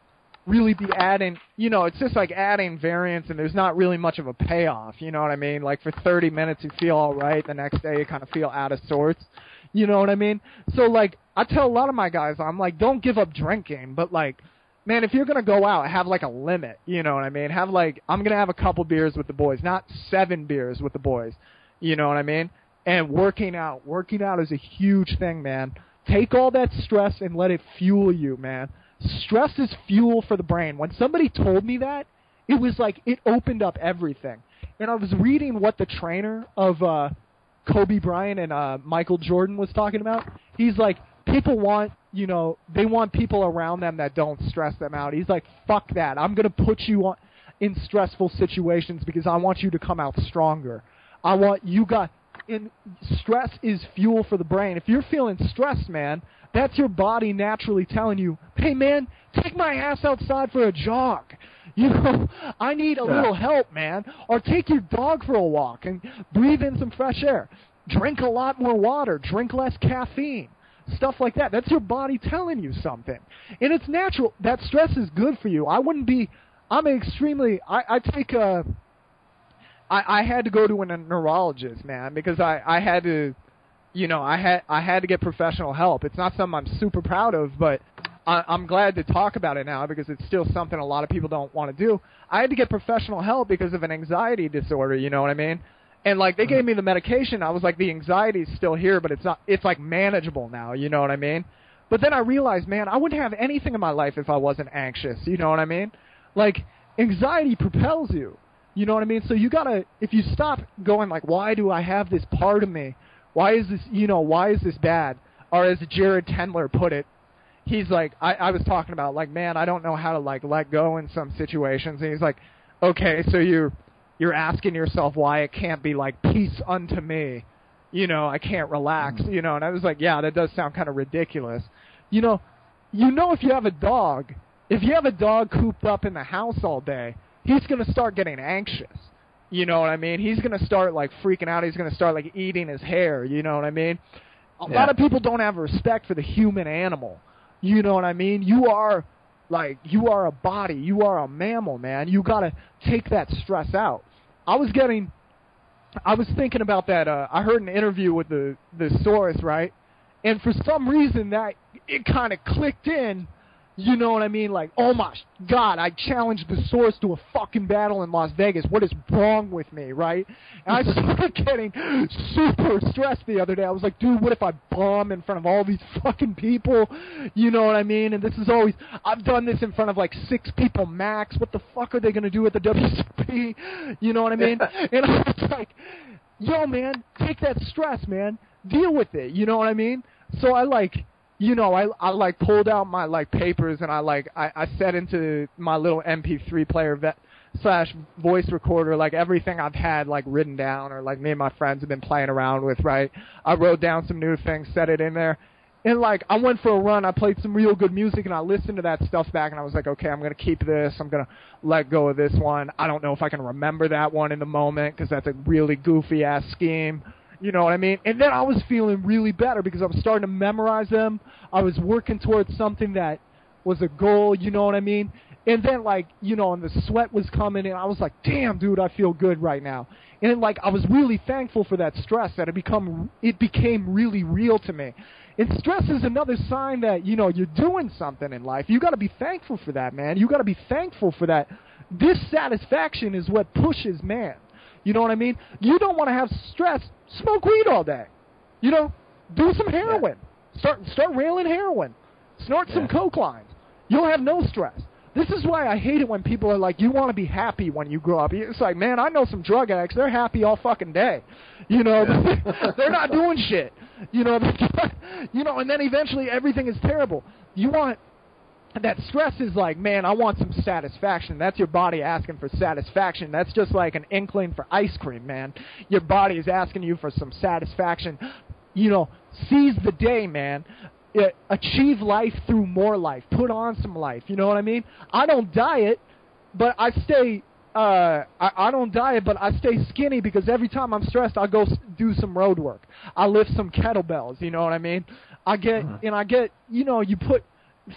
really be adding, you know, it's just like adding variance and there's not really much of a payoff, you know what I mean? Like for 30 minutes you feel all right, the next day you kind of feel out of sorts. You know what I mean? So like I tell a lot of my guys, I'm like don't give up drinking, but like man, if you're gonna go out, have like a limit. You know what I mean? Have like I'm gonna have a couple beers with the boys, not seven beers with the boys. You know what I mean? And working out, working out is a huge thing, man. Take all that stress and let it fuel you, man. Stress is fuel for the brain. When somebody told me that, it was like it opened up everything. And I was reading what the trainer of uh Kobe Bryant and uh Michael Jordan was talking about. He's like people want, you know, they want people around them that don't stress them out. He's like, "Fuck that. I'm going to put you on in stressful situations because I want you to come out stronger. I want you got in stress is fuel for the brain. If you're feeling stressed, man, that's your body naturally telling you, "Hey, man, take my ass outside for a jog." You know, I need a Yeah. little help, man. Or take your dog for a walk and breathe in some fresh air. Drink a lot more water. Drink less caffeine. Stuff like that. That's your body telling you something. And it's natural. That stress is good for you. I wouldn't be. I'm extremely. I, I take a. I, I had to go to a neurologist, man, because I I had to, you know, I had I had to get professional help. It's not something I'm super proud of, but I, I'm glad to talk about it now because it's still something a lot of people don't want to do. I had to get professional help because of an anxiety disorder. You know what I mean? And like they gave mm-hmm. me the medication, I was like, the anxiety's still here, but it's not. It's like manageable now. You know what I mean? But then I realized, man, I wouldn't have anything in my life if I wasn't anxious. You know what I mean? Like anxiety propels you. You know what I mean? So you gotta, if you stop going like, why do I have this part of me? Why is this, you know, why is this bad? Or as Jared Tendler put it, he's like, I, I was talking about like, man, I don't know how to like let go in some situations. And he's like, okay, so you're, you're asking yourself why it can't be like peace unto me. You know, I can't relax, mm-hmm. you know, and I was like, yeah, that does sound kind of ridiculous. You know, you know if you have a dog, if you have a dog cooped up in the house all day, he's going to start getting anxious. You know what I mean? He's going to start like freaking out. He's going to start like eating his hair. You know what I mean? A Yeah. lot of people don't have respect for the human animal. You know what I mean? You are like you are a body. You are a mammal, man. You got to take that stress out. I was getting I was thinking about that uh I heard an interview with the the Saurus, right? And for some reason that it kind of clicked in you know what I mean? Like, oh my God, I challenged Thesaurus to a fucking battle in Las Vegas. What is wrong with me, right? And I started getting super stressed the other day. I was like, dude, what if I bomb in front of all these fucking people? You know what I mean? And this is always, I've done this in front of like six people max. What the fuck are they going to do at the WCP? You know what I mean? and I was like, yo, man, take that stress, man. Deal with it. You know what I mean? So I like, you know, I I like pulled out my like papers and I like I, I set into my little MP3 player vet slash voice recorder like everything I've had like written down or like me and my friends have been playing around with. Right? I wrote down some new things, set it in there. And like I went for a run, I played some real good music, and I listened to that stuff back, and I was like, okay, I'm gonna keep this. I'm gonna let go of this one. I don't know if I can remember that one in the moment because that's a really goofy ass scheme. You know what I mean? And then I was feeling really better because I was starting to memorize them. I was working towards something that was a goal. You know what I mean? And then like you know, and the sweat was coming, and I was like, damn, dude, I feel good right now. And like I was really thankful for that stress that it become it became really real to me. And stress is another sign that you know you're doing something in life. You got to be thankful for that, man. You got to be thankful for that. Dissatisfaction is what pushes man. You know what I mean? You don't want to have stress. Smoke weed all day. You know, do some heroin. Start start railing heroin. Snort some coke lines. You'll have no stress. This is why I hate it when people are like, "You want to be happy when you grow up." It's like, man, I know some drug addicts. They're happy all fucking day. You know, they're not doing shit. You know, you know, and then eventually everything is terrible. You want that stress is like, man, I want some satisfaction. That's your body asking for satisfaction. That's just like an inkling for ice cream, man. Your body is asking you for some satisfaction. You know, seize the day, man. Achieve life through more life. Put on some life. You know what I mean? I don't diet, but I stay. Uh, I, I don't diet, but I stay skinny because every time I'm stressed, I go s- do some road work. I lift some kettlebells. You know what I mean? I get and I get. You know, you put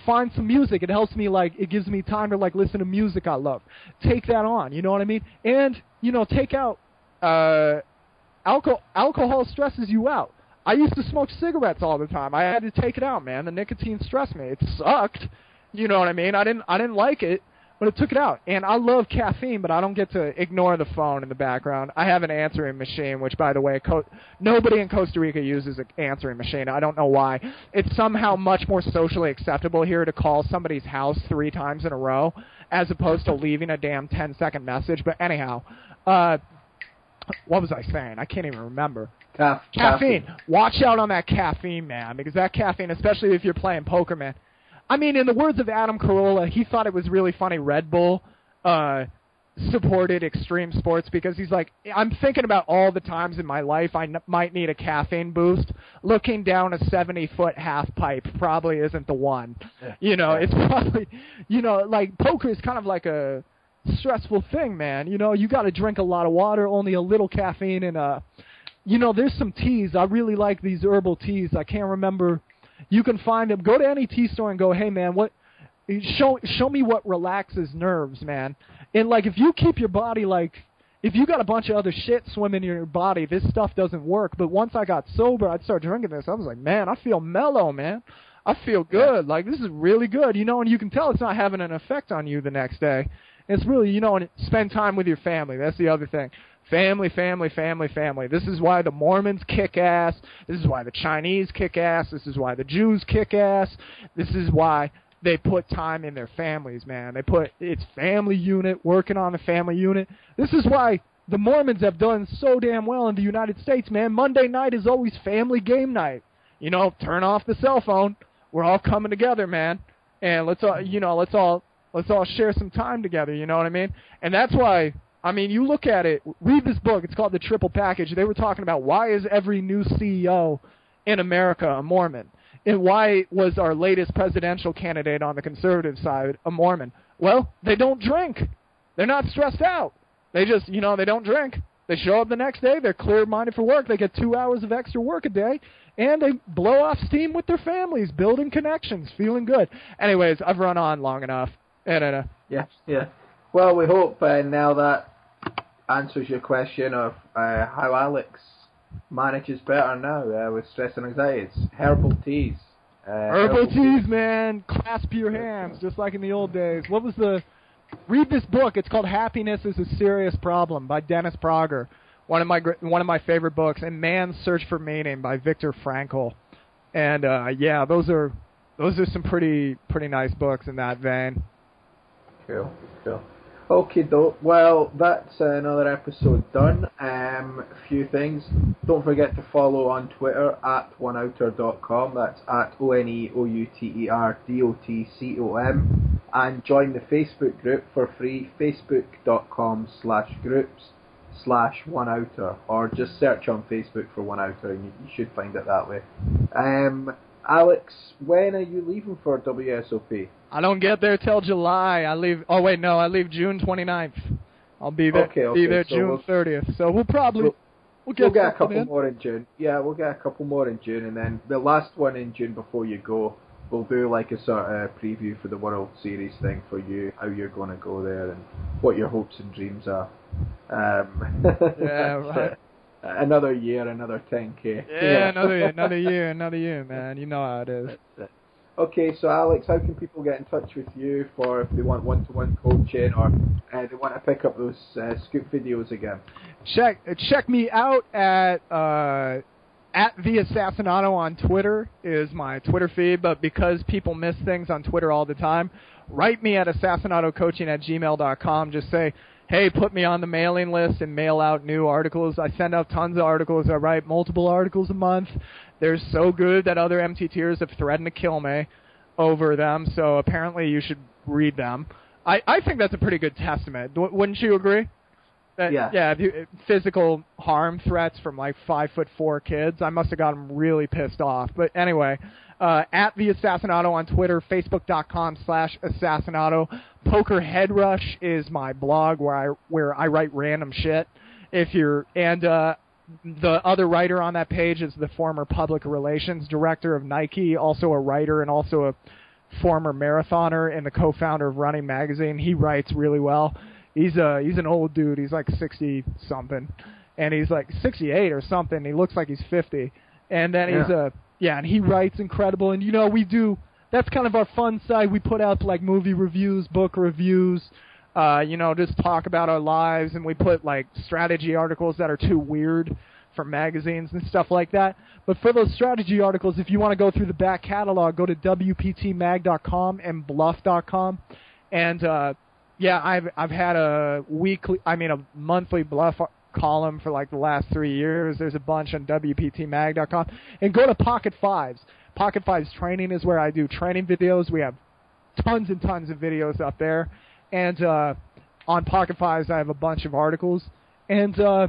find some music. It helps me like it gives me time to like listen to music I love. Take that on, you know what I mean? And you know, take out uh alcohol alcohol stresses you out. I used to smoke cigarettes all the time. I had to take it out, man. The nicotine stressed me. It sucked. You know what I mean? I didn't I didn't like it, but it took it out. And I love caffeine, but I don't get to ignore the phone in the background. I have an answering machine, which by the way, co- nobody in Costa Rica uses an answering machine. I don't know why. It's somehow much more socially acceptable here to call somebody's house 3 times in a row as opposed to leaving a damn 10 second message. But anyhow, uh what was I saying? I can't even remember. Caf- Caffeine. Watch out on that caffeine, man, because that caffeine, especially if you're playing poker, man. I mean, in the words of Adam Carolla, he thought it was really funny Red Bull uh, supported extreme sports because he's like, I'm thinking about all the times in my life I n- might need a caffeine boost. Looking down a 70 foot half pipe probably isn't the one. You know, it's probably, you know, like poker is kind of like a stressful thing, man. You know, you got to drink a lot of water, only a little caffeine, and uh, you know, there's some teas. I really like these herbal teas. I can't remember. You can find them. Go to any tea store and go, hey man, what? Show show me what relaxes nerves, man. And like, if you keep your body like, if you got a bunch of other shit swimming in your body, this stuff doesn't work. But once I got sober, I'd start drinking this. I was like, man, I feel mellow, man. I feel good. Like this is really good, you know. And you can tell it's not having an effect on you the next day. It's really, you know, and spend time with your family. That's the other thing. Family, family, family, family. This is why the Mormons kick ass. This is why the Chinese kick ass. This is why the Jews kick ass. This is why they put time in their families, man. They put it's family unit, working on the family unit. This is why the Mormons have done so damn well in the United States, man. Monday night is always family game night. You know, turn off the cell phone. We're all coming together, man. And let's all, you know, let's all let's all share some time together, you know what I mean? And that's why I mean, you look at it, read this book, it's called The Triple Package. They were talking about why is every new CEO in America a Mormon? And why was our latest presidential candidate on the conservative side a Mormon? Well, they don't drink. They're not stressed out. They just, you know, they don't drink. They show up the next day, they're clear minded for work, they get two hours of extra work a day, and they blow off steam with their families, building connections, feeling good. Anyways, I've run on long enough. Uh, Yeah, yeah. Well, we hope uh, now that answers your question of uh, how Alex manages better now uh, with stress and anxiety. It's herbal teas. Uh, Herbal teas, man. Clasp your hands, just like in the old days. What was the? Read this book. It's called Happiness is a Serious Problem by Dennis Prager. One of my one of my favorite books, and Man's Search for Meaning by Viktor Frankl. And uh, yeah, those are those are some pretty pretty nice books in that vein. Cool, cool. Okay, dope. Well, that's another episode done. Um, a few things. Don't forget to follow on Twitter at oneouter.com. That's at O N E O U T E R D O T C O M. And join the Facebook group for free. Facebook.com slash groups slash oneouter. Or just search on Facebook for oneouter and you, you should find it that way. Um, Alex, when are you leaving for WSOP? I don't get there till July. I leave. Oh wait, no, I leave June 29th. I'll be there. Okay, okay, be there so June we'll- 30th. So we'll probably We'll- we'll get, we'll get a couple in. more in June. Yeah, we'll get a couple more in June, and then the last one in June before you go, we'll do like a sort of preview for the World Series thing for you, how you're going to go there, and what your hopes and dreams are. Um, Yeah, right. Another year, another 10k. Yeah, another year, another year, another year, man. You know how it is. Okay, so Alex, how can people get in touch with you for if they want one-to-one coaching or uh, they want to pick up those uh, scoop videos again? Check check me out at uh, at the Assassinato on Twitter is my Twitter feed. But because people miss things on Twitter all the time, write me at assassinatocoaching at gmail.com. Just say, hey, put me on the mailing list and mail out new articles. I send out tons of articles. I write multiple articles a month. They're so good that other MTTers have threatened to kill me over them. So apparently you should read them. I, I think that's a pretty good testament. W- wouldn't you agree? That, Yeah. Yeah. you- Physical harm threats from like five foot four kids. I must have got them really pissed off. But anyway, uh, at the Assassinato on Twitter, Facebook.com slash Assassinato. Poker Head Rush is my blog where I where I write random shit. If you're and uh, the other writer on that page is the former public relations director of Nike, also a writer and also a former marathoner and the co-founder of Running Magazine. He writes really well. He's a he's an old dude. He's like sixty something, and he's like sixty eight or something. He looks like he's fifty, and then he's a yeah, and he writes incredible. And you know we do that's kind of our fun side. We put out like movie reviews, book reviews. Uh, you know, just talk about our lives, and we put like strategy articles that are too weird for magazines and stuff like that. But for those strategy articles, if you want to go through the back catalog, go to wptmag.com and bluff.com. And uh, yeah, I've I've had a weekly, I mean a monthly bluff column for like the last three years. There's a bunch on wptmag.com. And go to PocketFives. PocketFives Training is where I do training videos. We have tons and tons of videos up there. And uh, on PocketFives, I have a bunch of articles. And uh,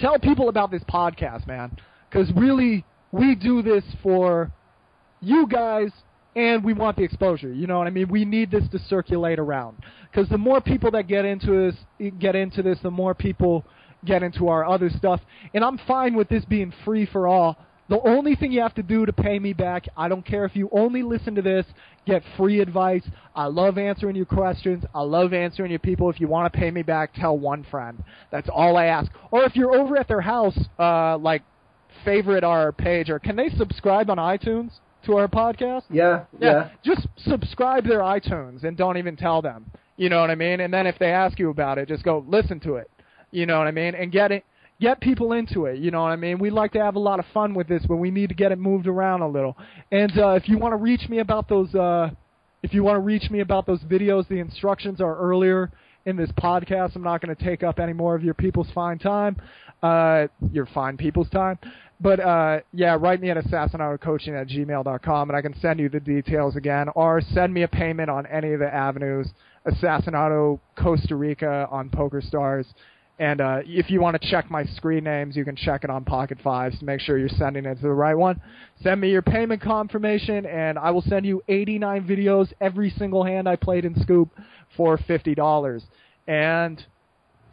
tell people about this podcast, man. Because really, we do this for you guys, and we want the exposure. You know what I mean? We need this to circulate around. Because the more people that get into this, get into this, the more people get into our other stuff. And I'm fine with this being free for all. The only thing you have to do to pay me back, I don't care if you only listen to this, get free advice. I love answering your questions. I love answering your people. If you want to pay me back, tell one friend. That's all I ask. Or if you're over at their house, uh, like favorite our page, or can they subscribe on iTunes to our podcast? Yeah, yeah. Just subscribe their iTunes and don't even tell them. You know what I mean? And then if they ask you about it, just go listen to it. You know what I mean? And get it get people into it. You know what I mean? We like to have a lot of fun with this, but we need to get it moved around a little. And uh, if you want to reach me about those, uh, if you want to reach me about those videos, the instructions are earlier in this podcast. I'm not going to take up any more of your people's fine time, uh, your fine people's time. But uh, yeah, write me at assassinatocoaching at gmail.com, and I can send you the details again, or send me a payment on any of the avenues. Assassinato Costa Rica on PokerStars. And uh, if you want to check my screen names, you can check it on PocketFives to make sure you're sending it to the right one. Send me your payment confirmation, and I will send you 89 videos every single hand I played in Scoop for $50. And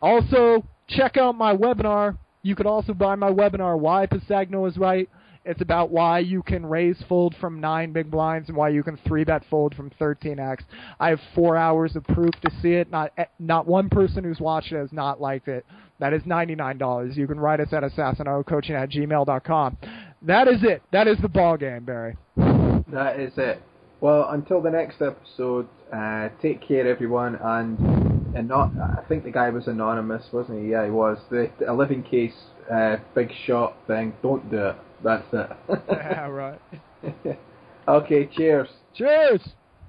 also, check out my webinar. You could also buy my webinar, Why Pisagno is Right. It's about why you can raise fold from 9 big blinds and why you can 3-bet fold from 13x. I have four hours of proof to see it. Not not one person who's watched it has not liked it. That is $99. You can write us at assassinatocoaching at gmail.com. That is it. That is the ball game, Barry. That is it. Well, until the next episode, uh, take care, everyone, and and not. I think the guy was anonymous, wasn't he? Yeah, he was. The, the 11 case uh, big shot thing. Don't do it. That's it. yeah, right. okay. Cheers. Cheers.